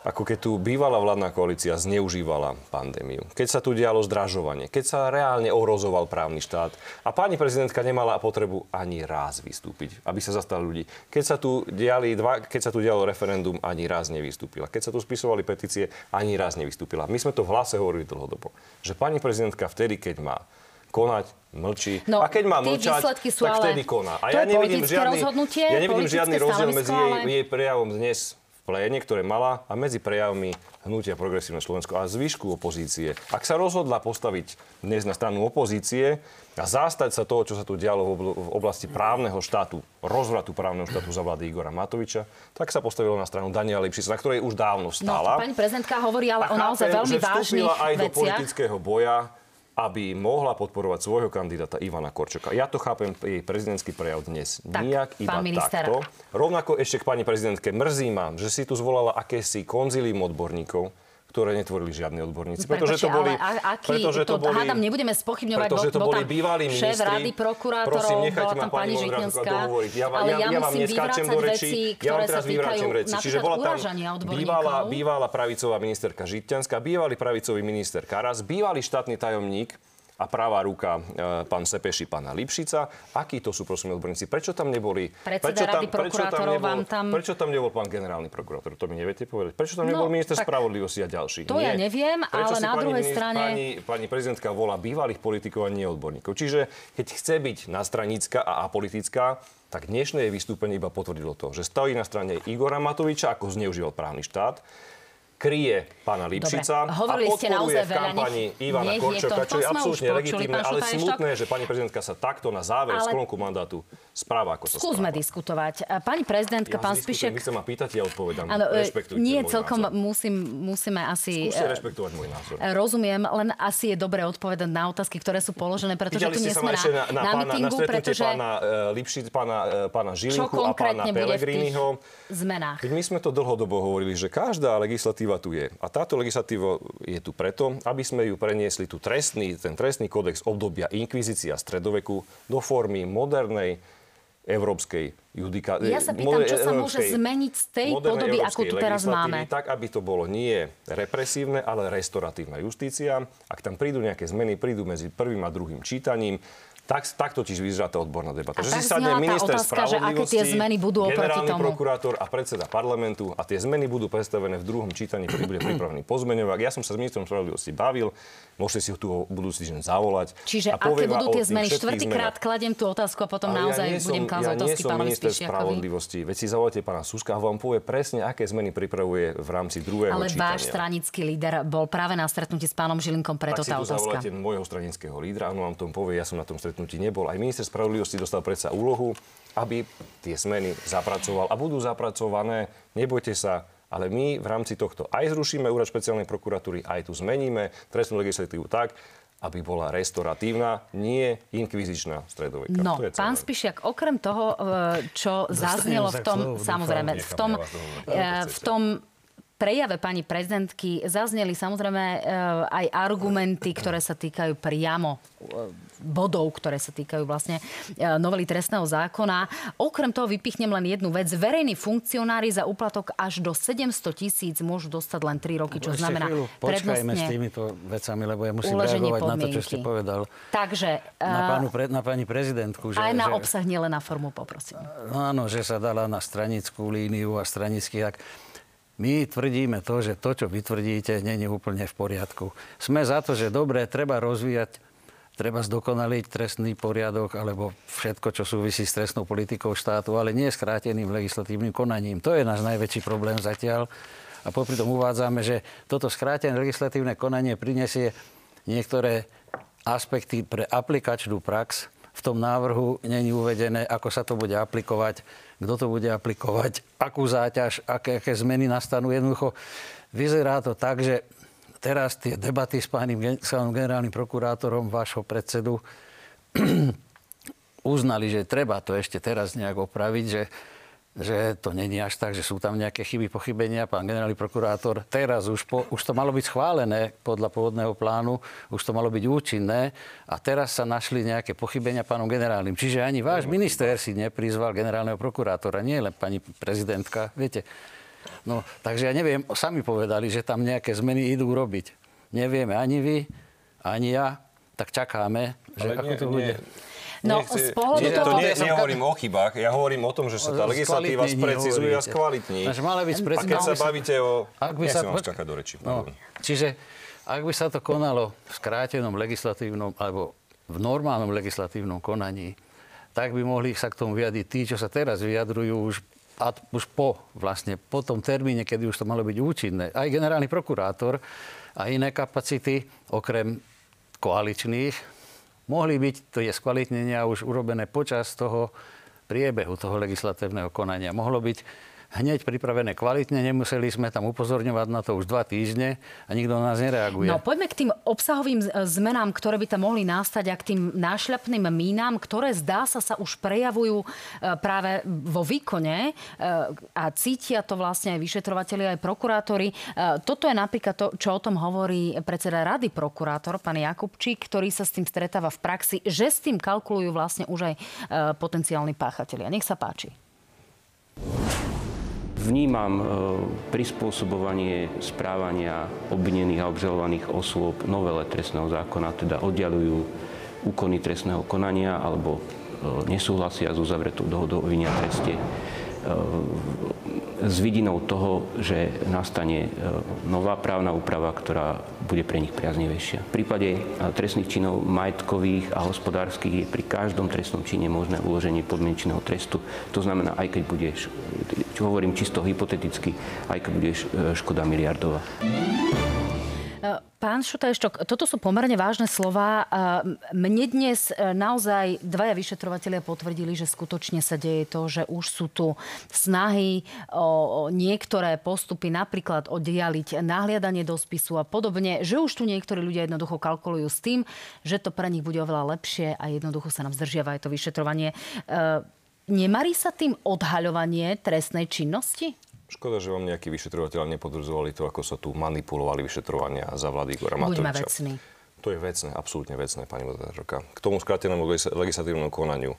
Speaker 2: ako keď tu bývalá vládna koalícia zneužívala pandémiu, keď sa tu dialo zdražovanie, keď sa reálne ohrozoval právny štát a pani prezidentka nemala potrebu ani raz vystúpiť, aby sa zastali ľudí. Keď sa tu, diali dva, keď sa tu dialo referendum, ani raz nevystúpila. Keď sa tu spisovali petície, ani raz nevystúpila. My sme to v hlase hovorili dlhodobo, že pani prezidentka vtedy, keď má konať, mlčí.
Speaker 1: No,
Speaker 2: a keď má mlčať, tak vtedy koná. A ja nevidím žiadny, ja nevidím žiadny rozdiel medzi jej, jej prejavom dnes pléne, ktoré mala a medzi prejavmi Hnutia Progresívne Slovensko a zvyšku opozície. Ak sa rozhodla postaviť dnes na stranu opozície a zástať sa toho, čo sa tu dialo v oblasti právneho štátu, rozvratu právneho štátu za vlády Igora Matoviča, tak sa postavilo na stranu Daniela Lipšica, na ktorej už dávno no, stála.
Speaker 1: No, pani prezidentka hovorí ale o naozaj veľmi vážnych
Speaker 2: aj do politického boja aby mohla podporovať svojho kandidáta Ivana Korčoka. Ja to chápem, jej prezidentský prejav dnes tak, nijak, iba minister. takto. Rovnako ešte k pani prezidentke mrzí ma, že si tu zvolala akési konzilium odborníkov, ktoré netvorili žiadni odborníci.
Speaker 1: Pretože to boli... Aký, pretože to, boli, hádam, nebudeme spochybňovať,
Speaker 2: pretože to boli bývalí
Speaker 1: ministri. Šéf rady prokurátorov,
Speaker 2: Prosím, nechajte ma pani Žitňanská. Ja,
Speaker 1: ale ja,
Speaker 2: ja, ja
Speaker 1: vám neskáčem do reči, ja vám teraz vyvrátim reči.
Speaker 2: Čiže bola tam bývalá, bývalá pravicová ministerka Žitňanská, bývalý pravicový minister Karas, bývalý štátny tajomník a pravá ruka e, pán Sepeši, pána Lipšica. Akí to sú, prosím, odborníci? Prečo tam neboli...
Speaker 1: prečo tam, prečo tam nebol, vám tam...
Speaker 2: Prečo tam nebol pán generálny prokurátor? To mi neviete povedať. Prečo tam nebol no, minister spravodlivosti a ďalší?
Speaker 1: To Nie. ja neviem, prečo ale na pani, druhej strane...
Speaker 2: Pani, pani prezidentka volá bývalých politikov a nie odborníkov. Čiže keď chce byť nastranická a apolitická, tak dnešné jej vystúpenie iba potvrdilo to, že stojí na strane Igora Matoviča, ako zneužíval právny štát, kryje pána Lipšica Dobre, a podporuje v kampani nech, Ivana nech Korčoka, čo je absolútne legitimné, ale smutné, že pani prezidentka sa takto na záver ale... sklonku mandátu správa, ako sa
Speaker 1: Skúsme správa. diskutovať. Pani prezidentka, ja pán Spišek...
Speaker 2: Sa ma pýtať, ja odpovedám. Ano, e,
Speaker 1: Nie, celkom
Speaker 2: názor.
Speaker 1: musím, musíme asi...
Speaker 2: Skúste rešpektovať môj názor.
Speaker 1: E, rozumiem, len asi je dobre odpovedať na otázky, ktoré sú položené, pretože tu nie sme na, na, na, na mitingu,
Speaker 2: na
Speaker 1: pretože...
Speaker 2: pána uh, Lipšic, pána, uh, pána Žilinku a pána Pelegriniho.
Speaker 1: Zmenách.
Speaker 2: My sme to dlhodobo hovorili, že každá legislatíva tu je. A táto legislatíva je tu preto, aby sme ju preniesli tu trestný, ten trestný kódex obdobia inkvizícia stredoveku do formy modernej európskej judikácie.
Speaker 1: Ja sa pýtam, čo sa môže zmeniť z tej podoby, ako tu teraz máme.
Speaker 2: Tak, aby to bolo nie represívne, ale restoratívna justícia. Ak tam prídu nejaké zmeny, prídu medzi prvým a druhým čítaním. Tak, tak totiž vyzerá tá odborná debata.
Speaker 1: A že si sadne minister otázka, že aké tie zmeny budú
Speaker 2: generálny
Speaker 1: tomu.
Speaker 2: prokurátor a predseda parlamentu a tie zmeny budú predstavené v druhom čítaní, ktorý bude pripravený pozmeňovák. Ja som sa s ministrom spravodlivosti bavil, môžete si ho tu budúci týždeň zavolať.
Speaker 1: Čiže a aké budú tie zmeny? Štvrtýkrát kladiem tú otázku a potom Ale naozaj ja budem klásť ja otázky pánovi minister
Speaker 2: spravodlivosti. Veď si zavolajte pána Suska a vám povie presne, aké zmeny pripravuje v rámci druhého
Speaker 1: Ale
Speaker 2: čítania.
Speaker 1: váš stranický líder bol práve na stretnutí s pánom Žilinkom, preto
Speaker 2: tak
Speaker 1: tá otázka.
Speaker 2: Tak si môjho stranického lídra, on vám tom povie, ja som na tom stretnutí nebol. Aj minister spravodlivosti dostal predsa úlohu, aby tie zmeny zapracoval a budú zapracované. Nebojte sa, ale my v rámci tohto aj zrušíme úrad špeciálnej prokuratúry, aj tu zmeníme trestnú legislatívu tak, aby bola restoratívna, nie inkvizičná stredoveka.
Speaker 1: No, to je pán Spišiak, okrem toho, e, čo zaznelo v tom, samozrejme, v tom, e, v tom prejave pani prezidentky zazneli samozrejme e, aj argumenty, ktoré sa týkajú priamo bodov, ktoré sa týkajú vlastne e, novely trestného zákona. Okrem toho vypichnem len jednu vec. Verejní funkcionári za úplatok až do 700 tisíc môžu dostať len 3 roky, čo Ešte znamená chvíľu,
Speaker 3: s týmito vecami, lebo ja musím reagovať podmienky. na to, čo ste povedal.
Speaker 1: Takže...
Speaker 3: Na, pánu, na pani prezidentku. Že,
Speaker 1: aj na
Speaker 3: že,
Speaker 1: obsah, nielen na formu, poprosím.
Speaker 3: No áno, že sa dala na stranickú líniu a stranický ak my tvrdíme to, že to, čo vy tvrdíte, není úplne v poriadku. Sme za to, že dobre, treba rozvíjať, treba zdokonaliť trestný poriadok alebo všetko, čo súvisí s trestnou politikou štátu, ale nie skráteným legislatívnym konaním. To je náš najväčší problém zatiaľ. A popri tom uvádzame, že toto skrátené legislatívne konanie prinesie niektoré aspekty pre aplikačnú prax. V tom návrhu není uvedené, ako sa to bude aplikovať kto to bude aplikovať, akú záťaž, aké, aké zmeny nastanú. Jednoducho vyzerá to tak, že teraz tie debaty s pánim generálnym prokurátorom vášho predsedu uznali, že treba to ešte teraz nejak opraviť, že že to není až tak, že sú tam nejaké chyby, pochybenia. Pán generálny prokurátor teraz už, po, už to malo byť schválené podľa pôvodného plánu, už to malo byť účinné a teraz sa našli nejaké pochybenia pánom generálnym. Čiže ani váš minister si neprizval generálneho prokurátora, nie len pani prezidentka, viete. No, takže ja neviem, sami povedali, že tam nejaké zmeny idú robiť. Nevieme ani vy, ani ja, tak čakáme, že Ale ako nie, to bude. Nie.
Speaker 1: No, nechce, z pohľadu nie,
Speaker 2: toho... To nie, nehovorím o chybách, ja hovorím o tom, že sa tá legislatíva sprecizuje a skvalitní.
Speaker 3: Mala byť
Speaker 2: a keď sa bavíte o... Ak by sa... Ja do reči. No,
Speaker 3: čiže ak by sa to konalo v skrátenom legislatívnom alebo v normálnom legislatívnom konaní, tak by mohli sa k tomu vyjadriť tí, čo sa teraz vyjadrujú už a už po, vlastne, po tom termíne, kedy už to malo byť účinné. Aj generálny prokurátor a iné kapacity, okrem koaličných, mohli byť tie skvalitnenia už urobené počas toho priebehu toho legislatívneho konania. Mohlo byť hneď pripravené kvalitne, nemuseli sme tam upozorňovať na to už dva týždne a nikto na nás nereaguje.
Speaker 1: No poďme k tým obsahovým zmenám, ktoré by tam mohli nastať a k tým nášľapným mínám, ktoré zdá sa sa už prejavujú e, práve vo výkone e, a cítia to vlastne aj vyšetrovateľi, aj prokurátori. E, toto je napríklad to, čo o tom hovorí predseda rady prokurátor, pán Jakubčík, ktorý sa s tým stretáva v praxi, že s tým kalkulujú vlastne už aj potenciálni páchatelia. Nech sa páči.
Speaker 9: Vnímam e, prispôsobovanie správania obvinených a obžalovaných osôb novele trestného zákona, teda oddialujú úkony trestného konania alebo e, nesúhlasia s uzavretou dohodou o vinia treste s vidinou toho, že nastane e, nová právna úprava, ktorá bude pre nich priaznivejšia. V prípade e, trestných činov majetkových a hospodárskych je pri každom trestnom čine možné uloženie podmienečného trestu. To znamená, aj keď budeš, čo hovorím čisto hypoteticky, aj keď budeš škoda miliardová.
Speaker 1: Pán Šutajštok, toto sú pomerne vážne slova. Mne dnes e, naozaj dvaja vyšetrovateľia potvrdili, že skutočne sa deje to, že už sú tu snahy o niektoré postupy, napríklad oddialiť nahliadanie do spisu a podobne, že už tu niektorí ľudia jednoducho kalkulujú s tým, že to pre nich bude oveľa lepšie a jednoducho sa nám zdržiava aj to vyšetrovanie. E, nemarí sa tým odhaľovanie trestnej činnosti?
Speaker 2: Škoda, že vám nejakí vyšetrovateľa nepodrzovali to, ako sa tu manipulovali vyšetrovania za vlády Igora Matoviča.
Speaker 1: Buďme vecní.
Speaker 2: To je vecné, absolútne vecné, pani moderátorka. K tomu skrátenému legislatívnemu konaniu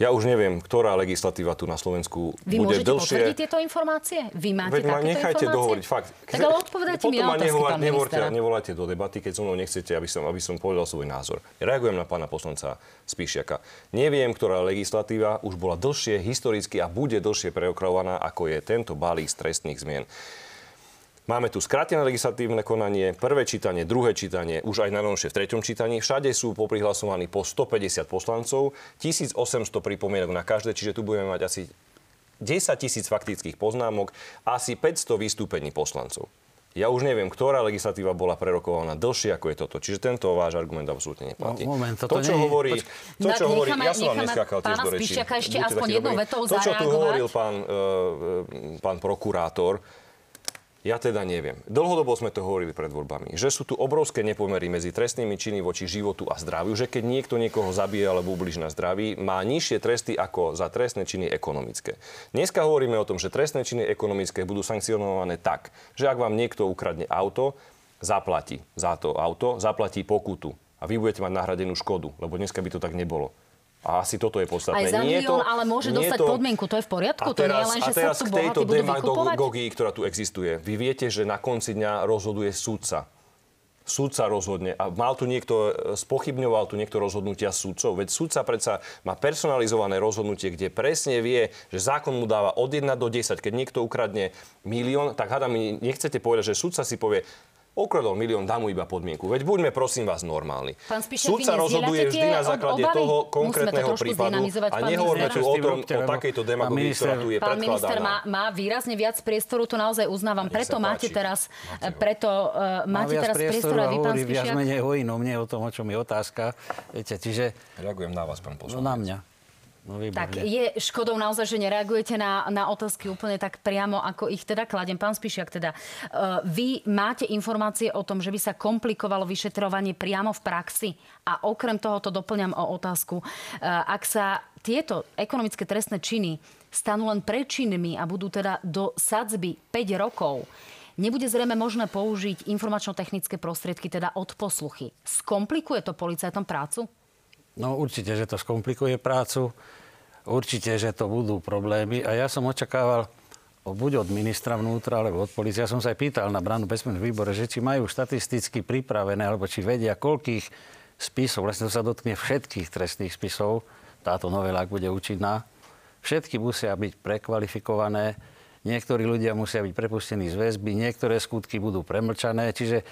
Speaker 2: ja už neviem, ktorá legislatíva tu na Slovensku
Speaker 1: Vy
Speaker 2: bude
Speaker 1: dlhšie. Vy môžete tieto informácie? Vy máte Veď ma
Speaker 2: nechajte
Speaker 1: informácie?
Speaker 2: dohovoriť, fakt.
Speaker 1: Tak ale odpovedajte mi na otázky, pán
Speaker 2: nevolajte do debaty, keď so mnou nechcete, aby som, aby som povedal svoj názor. Reagujem na pána poslanca Spíšiaka. Neviem, ktorá legislatíva už bola dlhšie historicky a bude dlhšie preokravovaná, ako je tento balík trestných zmien. Máme tu skrátené legislatívne konanie, prvé čítanie, druhé čítanie, už aj najnovšie v treťom čítaní. Všade sú poprihlasovaní po 150 poslancov, 1800 pripomienok na každé, čiže tu budeme mať asi 10 tisíc faktických poznámok, asi 500 vystúpení poslancov. Ja už neviem, ktorá legislatíva bola prerokovaná dlhšie ako je toto. Čiže tento váš argument absolútne neplatí.
Speaker 3: No, moment,
Speaker 2: to, čo nie... hovorí, to, čo hovorí, ja som vám neskákal tiež do
Speaker 1: rečí. ešte aspoň jednou vetou
Speaker 2: To, čo tu hovoril pán, uh, pán prokurátor, ja teda neviem. Dlhodobo sme to hovorili pred voľbami, že sú tu obrovské nepomery medzi trestnými činy voči životu a zdraviu, že keď niekto niekoho zabije alebo ubliží na zdraví, má nižšie tresty ako za trestné činy ekonomické. Dneska hovoríme o tom, že trestné činy ekonomické budú sankcionované tak, že ak vám niekto ukradne auto, zaplatí za to auto, zaplatí pokutu a vy budete mať nahradenú škodu, lebo dneska by to tak nebolo. A asi toto je podstatné.
Speaker 1: Aj za nie milión, to, ale môže dostať to... podmienku. To je v poriadku?
Speaker 2: teraz, to
Speaker 1: nie je len, že
Speaker 2: sa
Speaker 1: tu bohatí budú
Speaker 2: demagogii, ktorá tu existuje. Vy viete, že na konci dňa rozhoduje súdca. Súdca rozhodne. A mal tu niekto, spochybňoval tu niekto rozhodnutia súdcov. Veď súdca predsa má personalizované rozhodnutie, kde presne vie, že zákon mu dáva od 1 do 10. Keď niekto ukradne milión, tak hádam, nechcete povedať, že súdca si povie, okradol milión, dá mu iba podmienku. Veď buďme prosím vás normálni.
Speaker 1: Súd sa
Speaker 2: rozhoduje vždy na základe
Speaker 1: obavy?
Speaker 2: toho konkrétneho to prípadu a nehovorme tu o tom, o takejto demagogii, ktorá tu je
Speaker 1: Pán minister má, má výrazne viac priestoru, to naozaj uznávam. Preto máte teraz, preto, uh, máte teraz priestor aj vy, pán Spišiak.
Speaker 3: viac menej o inom, nie o tom, o čom je otázka. Viete, čiže...
Speaker 2: Reagujem na vás, pán poslanec.
Speaker 3: No na mňa.
Speaker 1: No, tak je škodou naozaj, že nereagujete na, na otázky úplne tak priamo, ako ich teda kladem. Pán Spišiak, teda, uh, vy máte informácie o tom, že by sa komplikovalo vyšetrovanie priamo v praxi a okrem toho to doplňam o otázku. Uh, ak sa tieto ekonomické trestné činy stanú len prečinmi a budú teda do sadzby 5 rokov, nebude zrejme možné použiť informačno-technické prostriedky, teda odposluchy. Skomplikuje to policajtom prácu?
Speaker 3: No určite, že to skomplikuje prácu, určite, že to budú problémy a ja som očakával buď od ministra vnútra, alebo od policie. Ja som sa aj pýtal na bránu bezpečnosti výbore, že či majú štatisticky pripravené, alebo či vedia, koľkých spisov, vlastne to sa dotkne všetkých trestných spisov, táto novela, ak bude účinná, všetky musia byť prekvalifikované, niektorí ľudia musia byť prepustení z väzby, niektoré skutky budú premlčané, čiže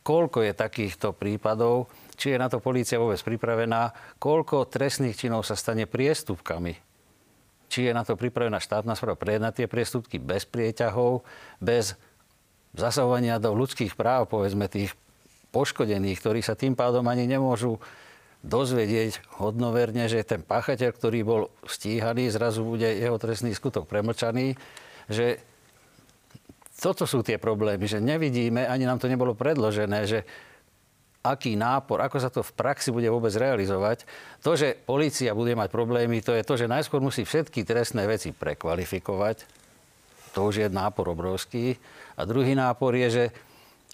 Speaker 3: koľko je takýchto prípadov, či je na to polícia vôbec pripravená, koľko trestných činov sa stane priestupkami. Či je na to pripravená štátna správa prejednať tie priestupky bez prieťahov, bez zasahovania do ľudských práv, povedzme tých poškodených, ktorí sa tým pádom ani nemôžu dozvedieť hodnoverne, že ten páchateľ, ktorý bol stíhaný, zrazu bude jeho trestný skutok premlčaný že toto sú tie problémy, že nevidíme, ani nám to nebolo predložené, že aký nápor, ako sa to v praxi bude vôbec realizovať. To, že policia bude mať problémy, to je to, že najskôr musí všetky trestné veci prekvalifikovať. To už je nápor obrovský. A druhý nápor je, že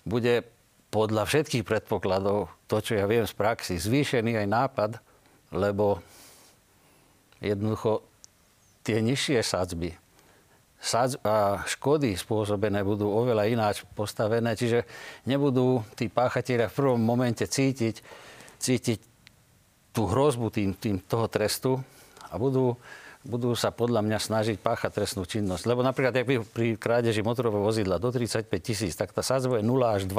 Speaker 3: bude podľa všetkých predpokladov, to, čo ja viem z praxi, zvýšený aj nápad, lebo jednoducho tie nižšie sadzby škody spôsobené budú oveľa ináč postavené, čiže nebudú tí páchatelia v prvom momente cítiť, cítiť tú hrozbu tým, tým toho trestu a budú, budú sa podľa mňa snažiť páchať trestnú činnosť. Lebo napríklad pri krádeži motorového vozidla do 35 tisíc, tak tá sadzba je 0 až 2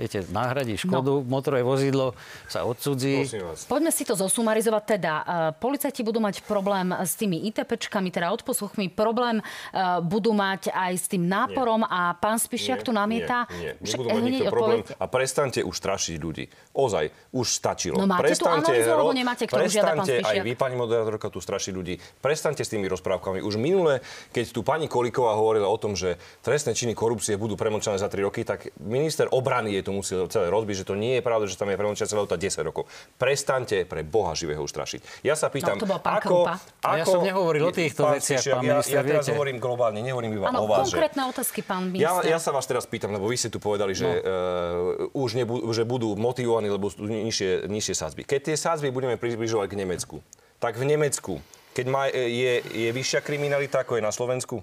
Speaker 3: viete, nahradí škodu, no. motorové vozidlo sa odsudzí.
Speaker 1: Poďme si to zosumarizovať. Teda, uh, policajti budú mať problém s tými ITPčkami, teda odposluchmi, problém uh, budú mať aj s tým náporom nie. a pán Spišiak nie, tu namieta.
Speaker 2: Nie, nie. Nebudú mať nikto problém a prestante už strašiť ľudí. Ozaj, už stačilo.
Speaker 1: No máte
Speaker 2: prestante,
Speaker 1: tú analýzu, alebo nemáte, ktorú žiada pán Spišiak?
Speaker 2: aj vy, pani moderátorka, tu strašiť ľudí. Prestante s tými rozprávkami. Už minule, keď tu pani Koliková hovorila o tom, že trestné činy korupcie budú premlčané za 3 roky, tak minister obrany je to musel celé rozbiť, že to nie je pravda, že tam je premlčiaca lehota 10 rokov. Prestaňte pre Boha živého strašiť. Ja sa pýtam,
Speaker 1: no, ako,
Speaker 3: ako... Ja som nehovoril o týchto veciach, pán minister,
Speaker 2: ja, ja teraz viete. hovorím globálne, nehovorím iba ano, o vás.
Speaker 1: konkrétne že... otázky, pán minister.
Speaker 2: Ja, ja sa vás teraz pýtam, lebo vy ste tu povedali, že, no. uh, už nebu, že budú motivovaní, lebo sú nižšie, nižšie sázby. Keď tie sázby budeme približovať k Nemecku, tak v Nemecku, keď má, je, je vyššia kriminalita, ako je na Slovensku,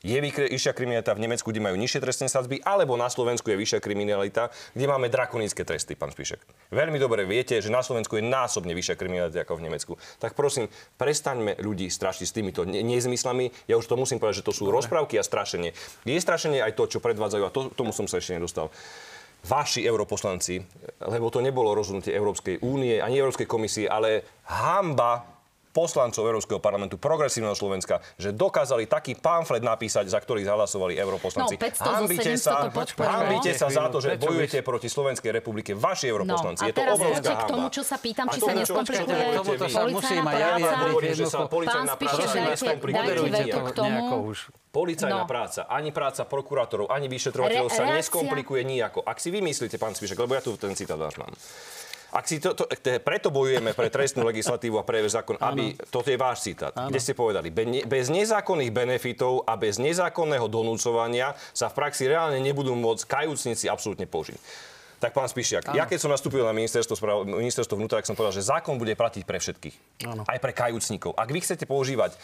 Speaker 2: je vyššia kriminalita v Nemecku, kde majú nižšie trestné sadzby, alebo na Slovensku je vyššia kriminalita, kde máme drakonické tresty, pán Spišek. Veľmi dobre viete, že na Slovensku je násobne vyššia kriminalita ako v Nemecku. Tak prosím, prestaňme ľudí strašiť s týmito nezmyslami. Ja už to musím povedať, že to sú dobre. rozprávky a strašenie. Je strašenie aj to, čo predvádzajú, a to, tomu som sa ešte nedostal vaši europoslanci, lebo to nebolo rozhodnutie Európskej únie ani Európskej komisie, ale hamba poslancov Európskeho parlamentu progresívneho Slovenska, že dokázali taký pamflet napísať, za ktorý zahlasovali europoslanci.
Speaker 1: No, 500 hambite sa,
Speaker 2: hambite sa za to, že bojujete proti Slovenskej republike. Vaši europoslanci. No,
Speaker 1: je to obrovská hamba. k tomu, čo sa pýtam, či sa neskomplikuje policajná práca. Pán Spišer, dajte k tomu.
Speaker 2: Policajná no. práca, ani práca prokurátorov, ani vyšetrovateľov sa neskomplikuje nijako. Ak si vymyslíte, pán Spišek, lebo ja tu ten citát mám. Ak si to, to, preto bojujeme pre trestnú legislatívu a pre zákon, aby, toto je váš citát, ano. kde ste povedali, bez nezákonných benefitov a bez nezákonného donúcovania sa v praxi reálne nebudú môcť kajúcnici absolútne použiť. Tak pán Spišiak, ja keď som nastúpil na ministerstvo, ministerstvo vnútra, tak som povedal, že zákon bude platiť pre všetkých. Ano. Aj pre kajúcnikov. Ak vy chcete používať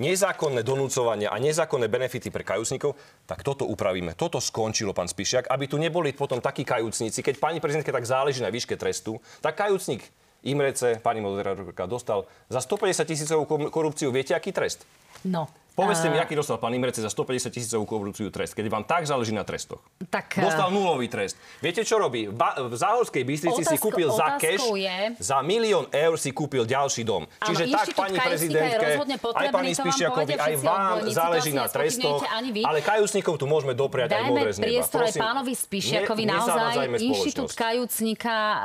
Speaker 2: nezákonné donúcovania a nezákonné benefity pre kajúcnikov, tak toto upravíme. Toto skončilo, pán Spišiak, aby tu neboli potom takí kajúcnici. Keď pani prezidentka tak záleží na výške trestu, tak kajúcnik Imrece, pani moderátorka, dostal za 150 tisícovú korupciu, viete, aký trest?
Speaker 1: No.
Speaker 2: Povedzte mi, aký dostal pán Imrece za 150 tisícovú korupciu trest, keď vám tak záleží na trestoch.
Speaker 1: Tak,
Speaker 2: dostal nulový trest. Viete, čo robí? V, ba- v Záhorskej Bystrici si kúpil za cash, je... za milión eur si kúpil ďalší dom. Čiže tak pani prezidentke, aj pani Spišiakovi, aj vám záleží na trestoch, ale kajúcnikov tu môžeme dopriať aj modré z neba.
Speaker 1: priestor aj pánovi Spišiakovi naozaj. Inštitút kajúcnika, uh,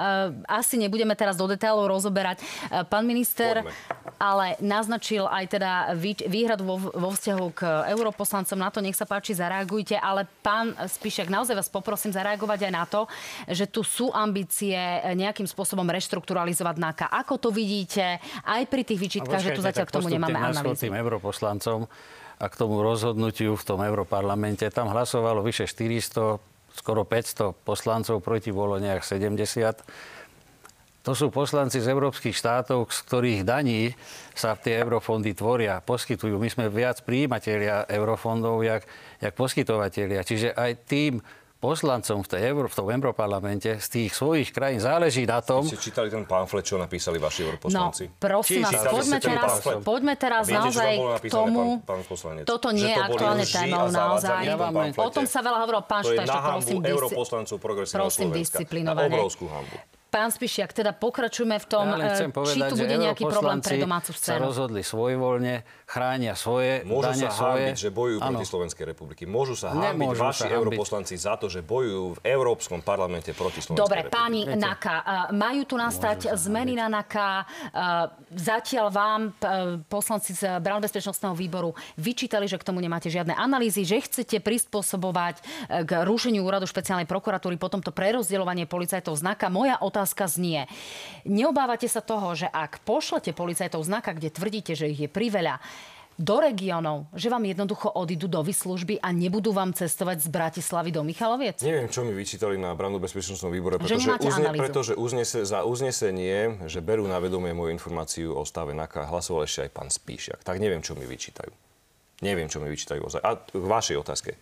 Speaker 1: asi nebudeme teraz do detailov rozoberať. Uh, pán minister, ale naznačil aj teda výhradu vo vo vzťahu k europoslancom. Na to nech sa páči, zareagujte. Ale pán Spišek, naozaj vás poprosím zareagovať aj na to, že tu sú ambície nejakým spôsobom reštrukturalizovať NAKA. Ako to vidíte aj pri tých výčitkách, že tu zatiaľ k tomu nemáme analýzy?
Speaker 3: tým europoslancom a k tomu rozhodnutiu v tom Europarlamente. Tam hlasovalo vyše 400, skoro 500 poslancov, proti bolo nejak 70 to sú poslanci z európskych štátov, z ktorých daní sa tie eurofondy tvoria, poskytujú. My sme viac príjimatelia eurofondov, jak, jak poskytovateľia. Čiže aj tým poslancom v, tej Euró- v tom Európarlamente z tých svojich krajín záleží na tom...
Speaker 2: Ste čítali ten pamflet, čo napísali vaši europoslanci?
Speaker 1: No, prosím vás, poďme teraz, poďme teraz Viete, naozaj k tomu... Pán, pán toto nie je aktuálne témou naozaj. Ja o tom sa veľa hovorilo. Pán Štajš, prosím,
Speaker 2: europoslancov progresívneho
Speaker 1: prosím disciplinovane.
Speaker 2: obrovskú hambu.
Speaker 1: Pán Spišiak, teda pokračujeme v tom, ja povedať, či tu bude nejaký problém pre domácu scénu.
Speaker 3: sa rozhodli svojvoľne, chránia svoje,
Speaker 2: Môžu
Speaker 3: dane
Speaker 2: sa
Speaker 3: svoje.
Speaker 2: hábiť, že bojujú ano. proti Slovenskej republiky. Môžu sa hábiť vaši europoslanci za to, že bojujú v Európskom parlamente proti Slovenskej
Speaker 1: Dobre,
Speaker 2: republiky.
Speaker 1: pani Viete? Naka, majú tu nastať zmeny na Naka. Zatiaľ vám poslanci z Brán bezpečnostného výboru vyčítali, že k tomu nemáte žiadne analýzy, že chcete prispôsobovať k rušeniu úradu špeciálnej prokuratúry, potom to prerozdeľovanie policajtov znaka. Moja otázka znie. Neobávate sa toho, že ak pošlete policajtov znaka, kde tvrdíte, že ich je priveľa, do regiónov, že vám jednoducho odídu do vyslužby a nebudú vám cestovať z Bratislavy do Michaloviec?
Speaker 2: Neviem, čo mi vyčítali na Brandu bezpečnostnom výbore, pretože, uzne, pretože uznese, za uznesenie, že berú na vedomie moju informáciu o stave NAKA, hlasoval ešte aj pán Spíšiak. Tak neviem, čo mi vyčítajú. Neviem, čo mi vyčítajú. A k vašej otázke.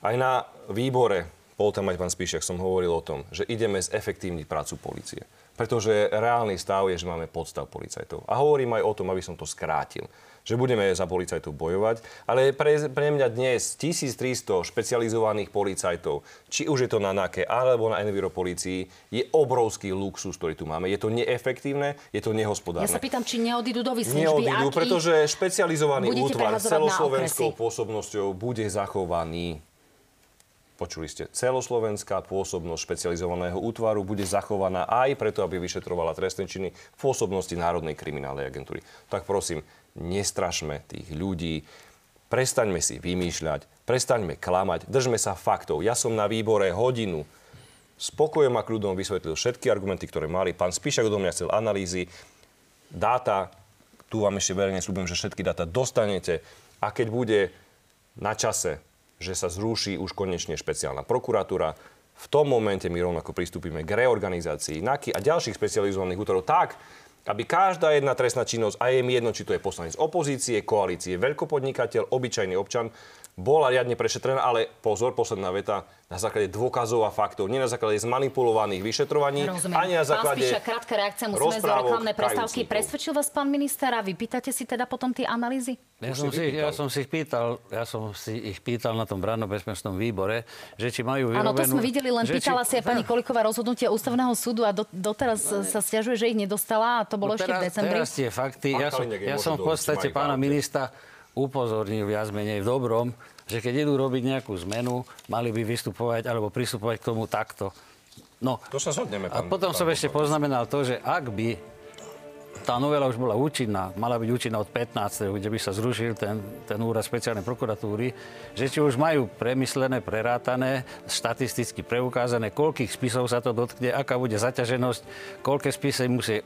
Speaker 2: Aj na výbore, bol tam aj pán Spíšiak, som hovoril o tom, že ideme zefektívniť prácu policie. Pretože reálny stav je, že máme podstav policajtov. A hovorím aj o tom, aby som to skrátil že budeme za policajtov bojovať, ale pre, pre mňa dnes 1300 špecializovaných policajtov, či už je to na NAKE alebo na Enviro policii, je obrovský luxus, ktorý tu máme. Je to neefektívne, je to nehospodárne.
Speaker 1: Ja sa pýtam, či neodídu do vyslužby.
Speaker 2: Neodídu, pretože špecializovaný útvar s celoslovenskou pôsobnosťou bude zachovaný Počuli ste, celoslovenská pôsobnosť špecializovaného útvaru bude zachovaná aj preto, aby vyšetrovala trestné činy v pôsobnosti Národnej kriminálnej agentúry. Tak prosím, nestrašme tých ľudí, prestaňme si vymýšľať, prestaňme klamať, držme sa faktov. Ja som na výbore hodinu spokojom a kľudom vysvetlil všetky argumenty, ktoré mali. Pán Spíšak do mňa chcel analýzy, dáta, tu vám ešte verejne slúbujem, že všetky dáta dostanete a keď bude na čase že sa zruší už konečne špeciálna prokuratúra. V tom momente my rovnako pristúpime k reorganizácii NAKY a ďalších špecializovaných útorov tak, aby každá jedna trestná činnosť, a je mi jedno, či to je poslanec opozície, koalície, veľkopodnikateľ, obyčajný občan, bola riadne prešetrená, ale pozor, posledná veta, na základe dôkazov a faktov, nie na základe zmanipulovaných vyšetrovaní, Rozumiem. ani na základe Pán Spíša,
Speaker 1: krátka reakcia, musíme z reklamnej prestávky. Presvedčil vás pán minister a vypýtate si teda potom tie analýzy?
Speaker 3: Ja som, si, ja som si pýtal, ja som si ich pýtal na tom branno-bezpečnom výbore, že či majú vyrobenú...
Speaker 1: Áno, to sme videli, len pýtala či... si aj pani Koliková rozhodnutie ústavného súdu a do, doteraz no, sa stiažuje, že ich nedostala a to bolo no, ešte teraz, v decembri.
Speaker 3: Teraz tie fakty. Ja som, ja som v podstate pána ministra upozornil viac menej v dobrom, že keď idú robiť nejakú zmenu, mali by vystupovať alebo pristupovať k tomu takto.
Speaker 2: No. To sa zhodneme,
Speaker 3: pán, A potom pán, som pán, ešte poznamenal to, že ak by tá novela už bola účinná, mala byť účinná od 15. kde by sa zrušil ten, ten úrad špeciálnej prokuratúry, že či už majú premyslené, prerátané, štatisticky preukázané, koľkých spisov sa to dotkne, aká bude zaťaženosť, koľké spisy musí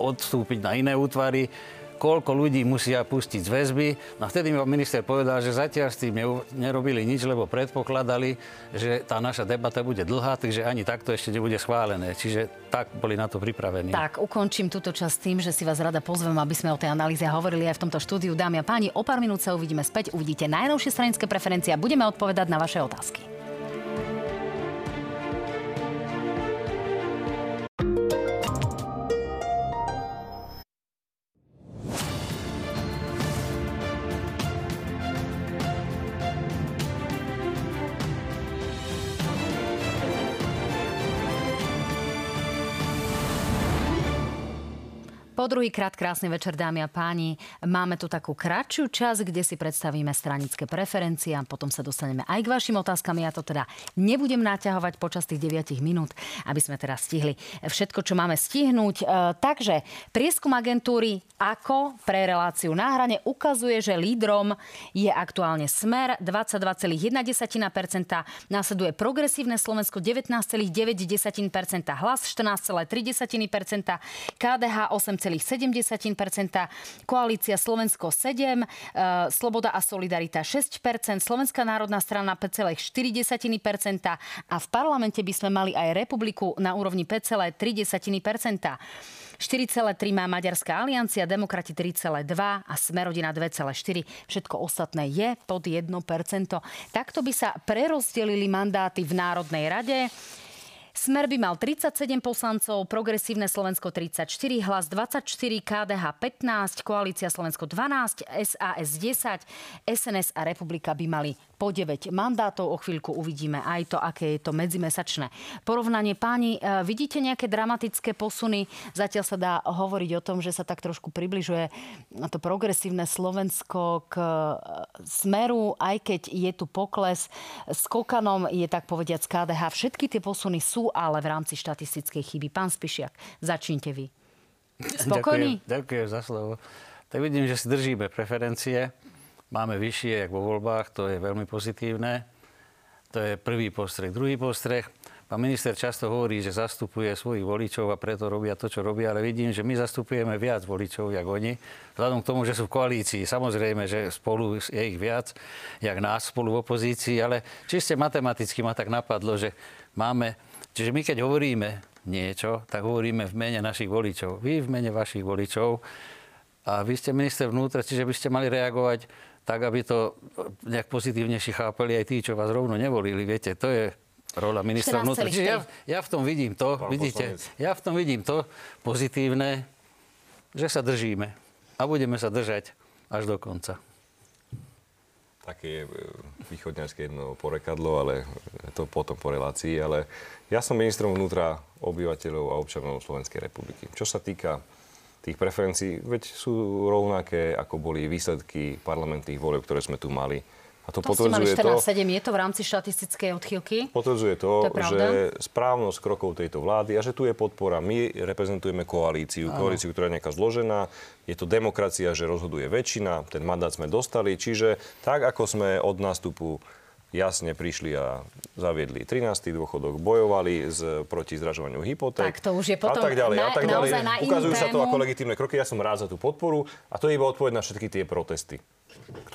Speaker 3: odstúpiť na iné útvary, koľko ľudí musia pustiť z väzby. No a vtedy mi minister povedal, že zatiaľ s tým nerobili nič, lebo predpokladali, že tá naša debata bude dlhá, takže ani takto ešte nebude schválené. Čiže tak boli na to pripravení.
Speaker 1: Tak, ukončím túto časť tým, že si vás rada pozvem, aby sme o tej analýze hovorili aj v tomto štúdiu. Dámy a páni, o pár minút sa uvidíme späť, uvidíte najnovšie stranické preferencie a budeme odpovedať na vaše otázky. Po druhý krát krásny večer, dámy a páni. Máme tu takú kratšiu časť, kde si predstavíme stranické preferencie a potom sa dostaneme aj k vašim otázkam. Ja to teda nebudem naťahovať počas tých 9 minút, aby sme teraz stihli všetko, čo máme stihnúť. E, takže prieskum agentúry ako pre reláciu na hrane ukazuje, že lídrom je aktuálne Smer 22,1%, následuje progresívne Slovensko 19,9%, hlas 14,3%, KDH 8, 4,7%, Koalícia Slovensko 7%, e, Sloboda a Solidarita 6%, Slovenská národná strana 5,4% a v parlamente by sme mali aj republiku na úrovni 5,3%. 4,3 má Maďarská aliancia, Demokrati 3,2 a Smerodina 2,4. Všetko ostatné je pod 1%. Takto by sa prerozdelili mandáty v Národnej rade. Smer by mal 37 poslancov, Progresívne Slovensko 34, Hlas 24, KDH 15, Koalícia Slovensko 12, SAS 10, SNS a Republika by mali po po 9 mandátov. O chvíľku uvidíme aj to, aké je to medzimesačné porovnanie. Páni, e, vidíte nejaké dramatické posuny? Zatiaľ sa dá hovoriť o tom, že sa tak trošku približuje to progresívne Slovensko k e, smeru, aj keď je tu pokles. S Kokanom je tak povediať z KDH. Všetky tie posuny sú ale v rámci štatistickej chyby. Pán Spišiak, začnite vy. Spokojný?
Speaker 3: Ďakujem, ďakujem za slovo. Tak vidím, že si držíme preferencie. Máme vyššie, jak vo voľbách, to je veľmi pozitívne. To je prvý postreh. Druhý postreh. Pán minister často hovorí, že zastupuje svojich voličov a preto robia to, čo robia, ale vidím, že my zastupujeme viac voličov, jak oni. Vzhľadom k tomu, že sú v koalícii. Samozrejme, že spolu je ich viac, jak nás spolu v opozícii, ale čiste matematicky ma tak napadlo, že máme... Čiže my keď hovoríme niečo, tak hovoríme v mene našich voličov. Vy v mene vašich voličov. A vy ste minister vnútra, čiže by ste mali reagovať tak, aby to nejak pozitívnejšie chápali aj tí, čo vás rovno nevolili. Viete, to je rola ministra vnútra. Čiže ja, ja v tom vidím to, Pán vidíte, poslanec. ja v tom vidím to pozitívne, že sa držíme. A budeme sa držať až do konca.
Speaker 2: Také je východňarské jedno porekadlo, ale to potom po relácii. Ale ja som ministrom vnútra obyvateľov a občanov Slovenskej republiky. Čo sa týka tých preferencií, veď sú rovnaké, ako boli výsledky parlamentných volieb, ktoré sme tu mali.
Speaker 1: A to, to potvrdzuje ste mali 14, to, 7, je to v rámci štatistickej odchýlky?
Speaker 2: Potvrdzuje to, to že správnosť krokov tejto vlády a že tu je podpora. My reprezentujeme koalíciu, Áno. koalíciu, ktorá je nejaká zložená. Je to demokracia, že rozhoduje väčšina, ten mandát sme dostali. Čiže tak, ako sme od nástupu jasne prišli a zaviedli 13. dôchodok, bojovali z, proti zdražovaniu hypoték.
Speaker 1: Tak to už je potom
Speaker 2: a tak ďalej,
Speaker 1: na,
Speaker 2: a tak ďalej. Ukazujú
Speaker 1: sa
Speaker 2: to ako legitímne kroky. Ja som rád za tú podporu a to je iba odpoveď na všetky tie protesty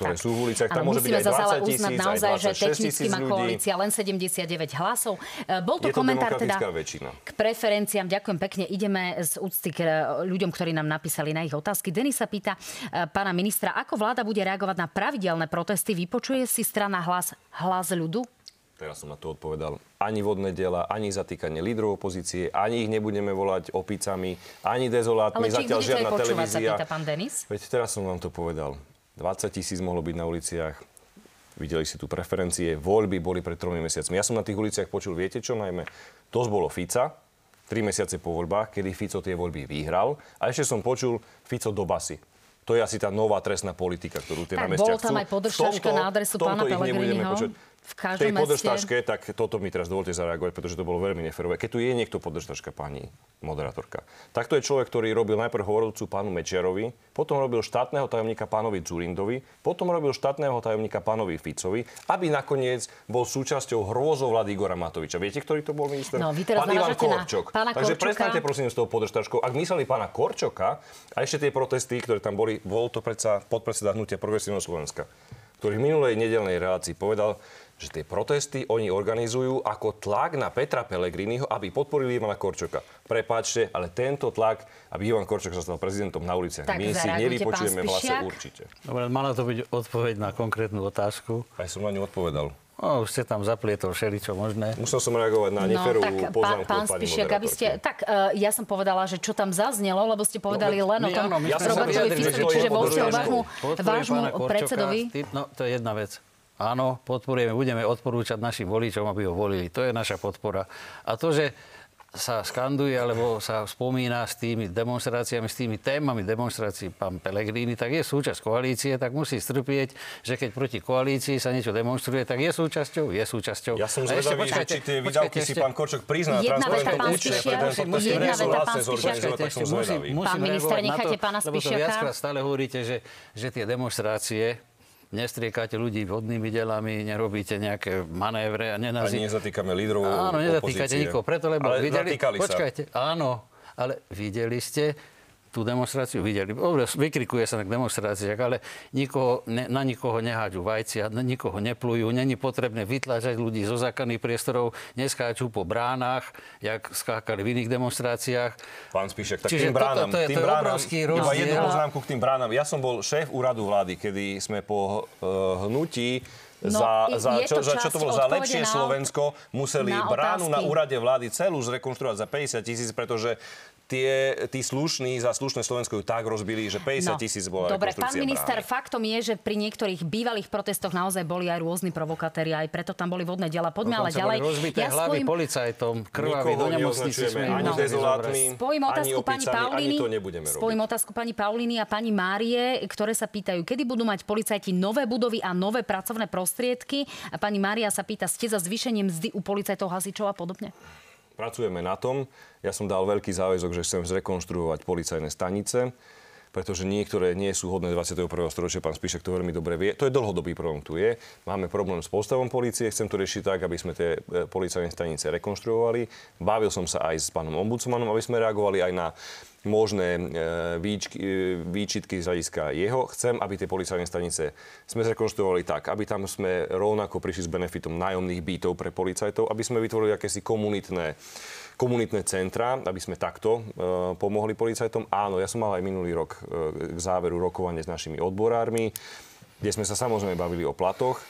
Speaker 2: ktoré tak. sú v uliciach. Tam môže byť aj 20 tisíc,
Speaker 1: naozaj,
Speaker 2: že
Speaker 1: technicky má koalícia len 79 hlasov. E, bol to,
Speaker 2: je to
Speaker 1: komentár teda
Speaker 2: väčšina.
Speaker 1: k preferenciám. Ďakujem pekne. Ideme z úcty k e, ľuďom, ktorí nám napísali na ich otázky. Denis sa pýta e, pána ministra, ako vláda bude reagovať na pravidelné protesty. Vypočuje si strana hlas, hlas ľudu?
Speaker 2: Teraz som na to odpovedal. Ani vodné diela, ani zatýkanie lídrov opozície, ani ich nebudeme volať opicami, ani dezolátmi.
Speaker 1: Ale Zatiaľ žiadna televízia. Sa pýta pán Denis?
Speaker 2: Veď teraz som vám to povedal. 20 tisíc mohlo byť na uliciach. Videli si tu preferencie. Voľby boli pred tromi mesiacmi. Ja som na tých uliciach počul, viete čo najmä? To bolo Fica, tri mesiace po voľbách, kedy Fico tie voľby vyhral. A ešte som počul Fico do basy. To je asi tá nová trestná politika, ktorú tie
Speaker 1: tak
Speaker 2: na mestiach
Speaker 1: bolo tam aj podržačka na adresu pána Pelegriniho v každom
Speaker 2: tej podržtaške, tak toto mi teraz dovolte zareagovať, pretože to bolo veľmi neferové. Keď tu je niekto podržtaška, pani moderátorka, tak to je človek, ktorý robil najprv hovorúcu pánu Mečiarovi, potom robil štátneho tajomníka pánovi Zurindovi, potom robil štátneho tajomníka pánovi Ficovi, aby nakoniec bol súčasťou hrôzov vlády Igora Matoviča. Viete, ktorý to bol minister?
Speaker 1: No, vy teraz
Speaker 2: Pán Ivan Korčok. Pána Takže Korčoka. prestaňte prosím s tou podržtaškou. Ak mysleli pána Korčoka a ešte tie protesty, ktoré tam boli, bol to predsa podpredseda hnutia Progresívneho Slovenska ktorý v minulej nedelnej relácii povedal, že tie protesty oni organizujú ako tlak na Petra Pellegriniho, aby podporili Ivana Korčoka. Prepáčte, ale tento tlak, aby Ivan Korčok sa stal prezidentom na uliciach, tak my si nevypočujeme hlase určite.
Speaker 3: Dobre, mala to byť odpoveď na konkrétnu otázku.
Speaker 2: Aj som na ňu odpovedal.
Speaker 3: No, už ste tam zaplietol všeličo možné.
Speaker 2: Musel som reagovať na neferovú no, poznámku pán, pán Spišiak, aby ste...
Speaker 1: Tak, uh, ja som povedala, že čo tam zaznelo, lebo ste povedali no, len o tom ja Robertovi Ficovi, čiže o vášmu, vášmu predsedovi.
Speaker 3: No, to je jedna vec. Áno, podporujeme, budeme odporúčať našim voličom, aby ho volili. To je naša podpora. A to, že sa skanduje alebo sa spomína s tými demonstráciami, s tými témami demonstrácií pán Pelegrini, tak je súčasť koalície, tak musí strpieť, že keď proti koalícii sa niečo demonstruje, tak je súčasťou, je súčťou.
Speaker 2: Ja som zvedavý, že či tie výdavky si pán Korčok prizná
Speaker 1: jedna veta, pán Spišiak, pán minister, necháte pána Spišiaka. Lebo to
Speaker 3: viackrát stále hovoríte, že, že tie demonstrácie nestriekate ľudí vodnými delami, nerobíte nejaké manévre a nenazí...
Speaker 2: Ani nezatýkame lídrov
Speaker 3: Áno, nezatýkate nikoho, preto lebo
Speaker 2: ale videli...
Speaker 3: Počkajte,
Speaker 2: sa.
Speaker 3: áno, ale videli ste, tú demonstráciu videli. Vykrikuje sa na demonstráciách, ale nikoho, ne, na nikoho nehádžu vajcia, na nikoho neplujú, není potrebné vytláčať ľudí zo zakaných priestorov, neskáču po bránach, jak skákali v iných demonstráciách.
Speaker 2: Pán Spíšek, tak Čiže tým bránam, toto, to je, tým to bránam, obrovský rozdiel. Iba jednu poznámku k tým bránam. Ja som bol šéf úradu vlády, kedy sme po uh, hnutí
Speaker 1: No,
Speaker 2: za, za, čo, za čo to bolo za lepšie
Speaker 1: na-
Speaker 2: Slovensko, museli
Speaker 1: na
Speaker 2: bránu na úrade vlády celú zrekonštruovať za 50 tisíc, pretože tie, tí slušní za slušné Slovensko ju tak rozbili, že 50 tisíc bola
Speaker 1: No, Dobre, pán minister,
Speaker 2: brány.
Speaker 1: faktom je, že pri niektorých bývalých protestoch naozaj boli aj rôzni provokatéri, aj preto tam boli vodné diela. Poďme ale
Speaker 3: Dokonca
Speaker 1: ďalej.
Speaker 3: boli rozbité hlavy
Speaker 1: spojím-
Speaker 3: policajtom, krvaví do nemocnice
Speaker 2: ani
Speaker 3: no.
Speaker 2: dezolátmi,
Speaker 1: Spojím
Speaker 2: ani
Speaker 1: otázku pani Paulíny.
Speaker 2: ani to nebudeme
Speaker 1: Spojím otázku pani Paulíny a pani Márie, ktoré sa pýtajú, kedy budú mať policajti nové budovy a nové pracovné prostriedky. A pani Mária sa pýta, ste za zvýšenie mzdy u policajtov, hasičov a podobne?
Speaker 2: Pracujeme na tom. Ja som dal veľký záväzok, že chcem zrekonštruovať policajné stanice, pretože niektoré nie sú hodné 21. storočia. Pán Spíšek to veľmi dobre vie. To je dlhodobý problém, tu je. Máme problém s postavom policie, chcem to riešiť tak, aby sme tie e, policajné stanice rekonštruovali. Bavil som sa aj s pánom ombudsmanom, aby sme reagovali aj na možné e, výčky, e, výčitky z hľadiska jeho. Chcem, aby tie policajné stanice sme zrekonštruovali tak, aby tam sme rovnako prišli s benefitom nájomných bytov pre policajtov, aby sme vytvorili akési komunitné komunitné centra, aby sme takto e, pomohli policajtom. Áno, ja som mal aj minulý rok e, k záveru rokovanie s našimi odborármi, kde sme sa samozrejme bavili o platoch.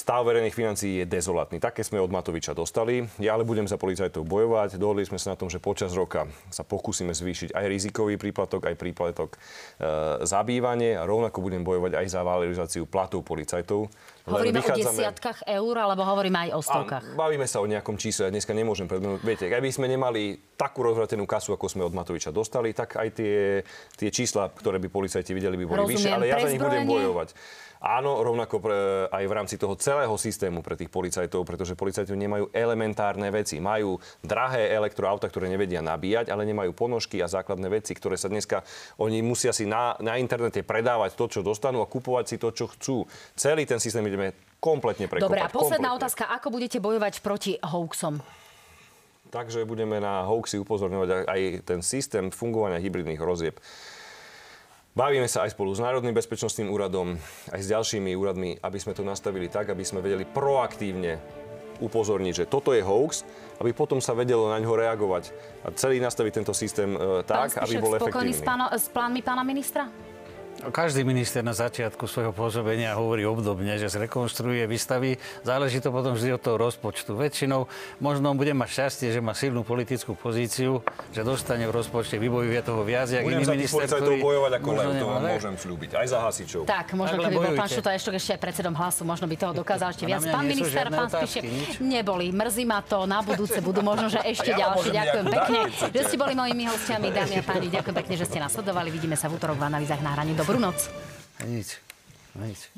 Speaker 2: Stav verejných financií je dezolátny. Také sme od Matoviča dostali. Ja ale budem za policajtov bojovať. Dohodli sme sa na tom, že počas roka sa pokúsime zvýšiť aj rizikový príplatok, aj príplatok e, za bývanie a rovnako budem bojovať aj za valorizáciu platov policajtov.
Speaker 1: Hovoríme o
Speaker 2: vychádzame-
Speaker 1: desiatkách eur, alebo hovoríme aj o stovkách?
Speaker 2: a bavíme sa o nejakom čísle. Ja dneska nemôžem predmenúť. Viete, keby sme nemali takú rozvratenú kasu, ako sme od Matoviča dostali, tak aj tie, tie čísla, ktoré by policajti videli, by boli
Speaker 1: Rozumiem.
Speaker 2: vyššie. Ale ja za nich budem bojovať. Áno, rovnako pre, aj v rámci toho celého systému pre tých policajtov, pretože policajti nemajú elementárne veci. Majú drahé elektroauta, ktoré nevedia nabíjať, ale nemajú ponožky a základné veci, ktoré sa dneska, oni musia si na, na internete predávať to, čo dostanú a kupovať si to, čo chcú. Celý ten systém ideme kompletne prekopať.
Speaker 1: Dobre, a posledná
Speaker 2: kompletne.
Speaker 1: otázka. Ako budete bojovať proti hoaxom?
Speaker 2: Takže budeme na hoaxy upozorňovať aj- ten systém fungovania hybridných hrozieb. Bavíme sa aj spolu s Národným bezpečnostným úradom, aj s ďalšími úradmi, aby sme to nastavili tak, aby sme vedeli proaktívne upozorniť, že toto je hoax, aby potom sa vedelo na ňo reagovať a celý nastaviť tento systém e, tak,
Speaker 1: Pán
Speaker 2: aby bol
Speaker 1: spokojný
Speaker 2: efektívny.
Speaker 1: s, páno, s plánmi pána ministra?
Speaker 3: Každý minister na začiatku svojho pôsobenia hovorí obdobne, že zrekonštruuje, vystaví. Záleží to potom vždy od toho rozpočtu. Väčšinou možno on bude mať šťastie, že má silnú politickú pozíciu, že dostane v rozpočte, vybojuje toho viac, jak
Speaker 2: Budem
Speaker 3: iný minister, ktorý
Speaker 2: bojovať ako lev, to vám môžem slúbiť. Aj za hasičov.
Speaker 1: Tak, možno keby bol pán. Šuta ešte, ešte aj predsedom hlasu, možno by toho dokázal ešte viac. Pán minister, pán Spišek, neboli. Mrzí ma to, na budúce budú možno, že ešte ďalšie. Ďakujem pekne, že ste boli mojimi hostiami, dámy a páni. Ďakujem pekne, že ste nás sledovali. Vidíme sa v útorok v analýzach na hrane. Dobrú noc.
Speaker 3: Nič. Nič.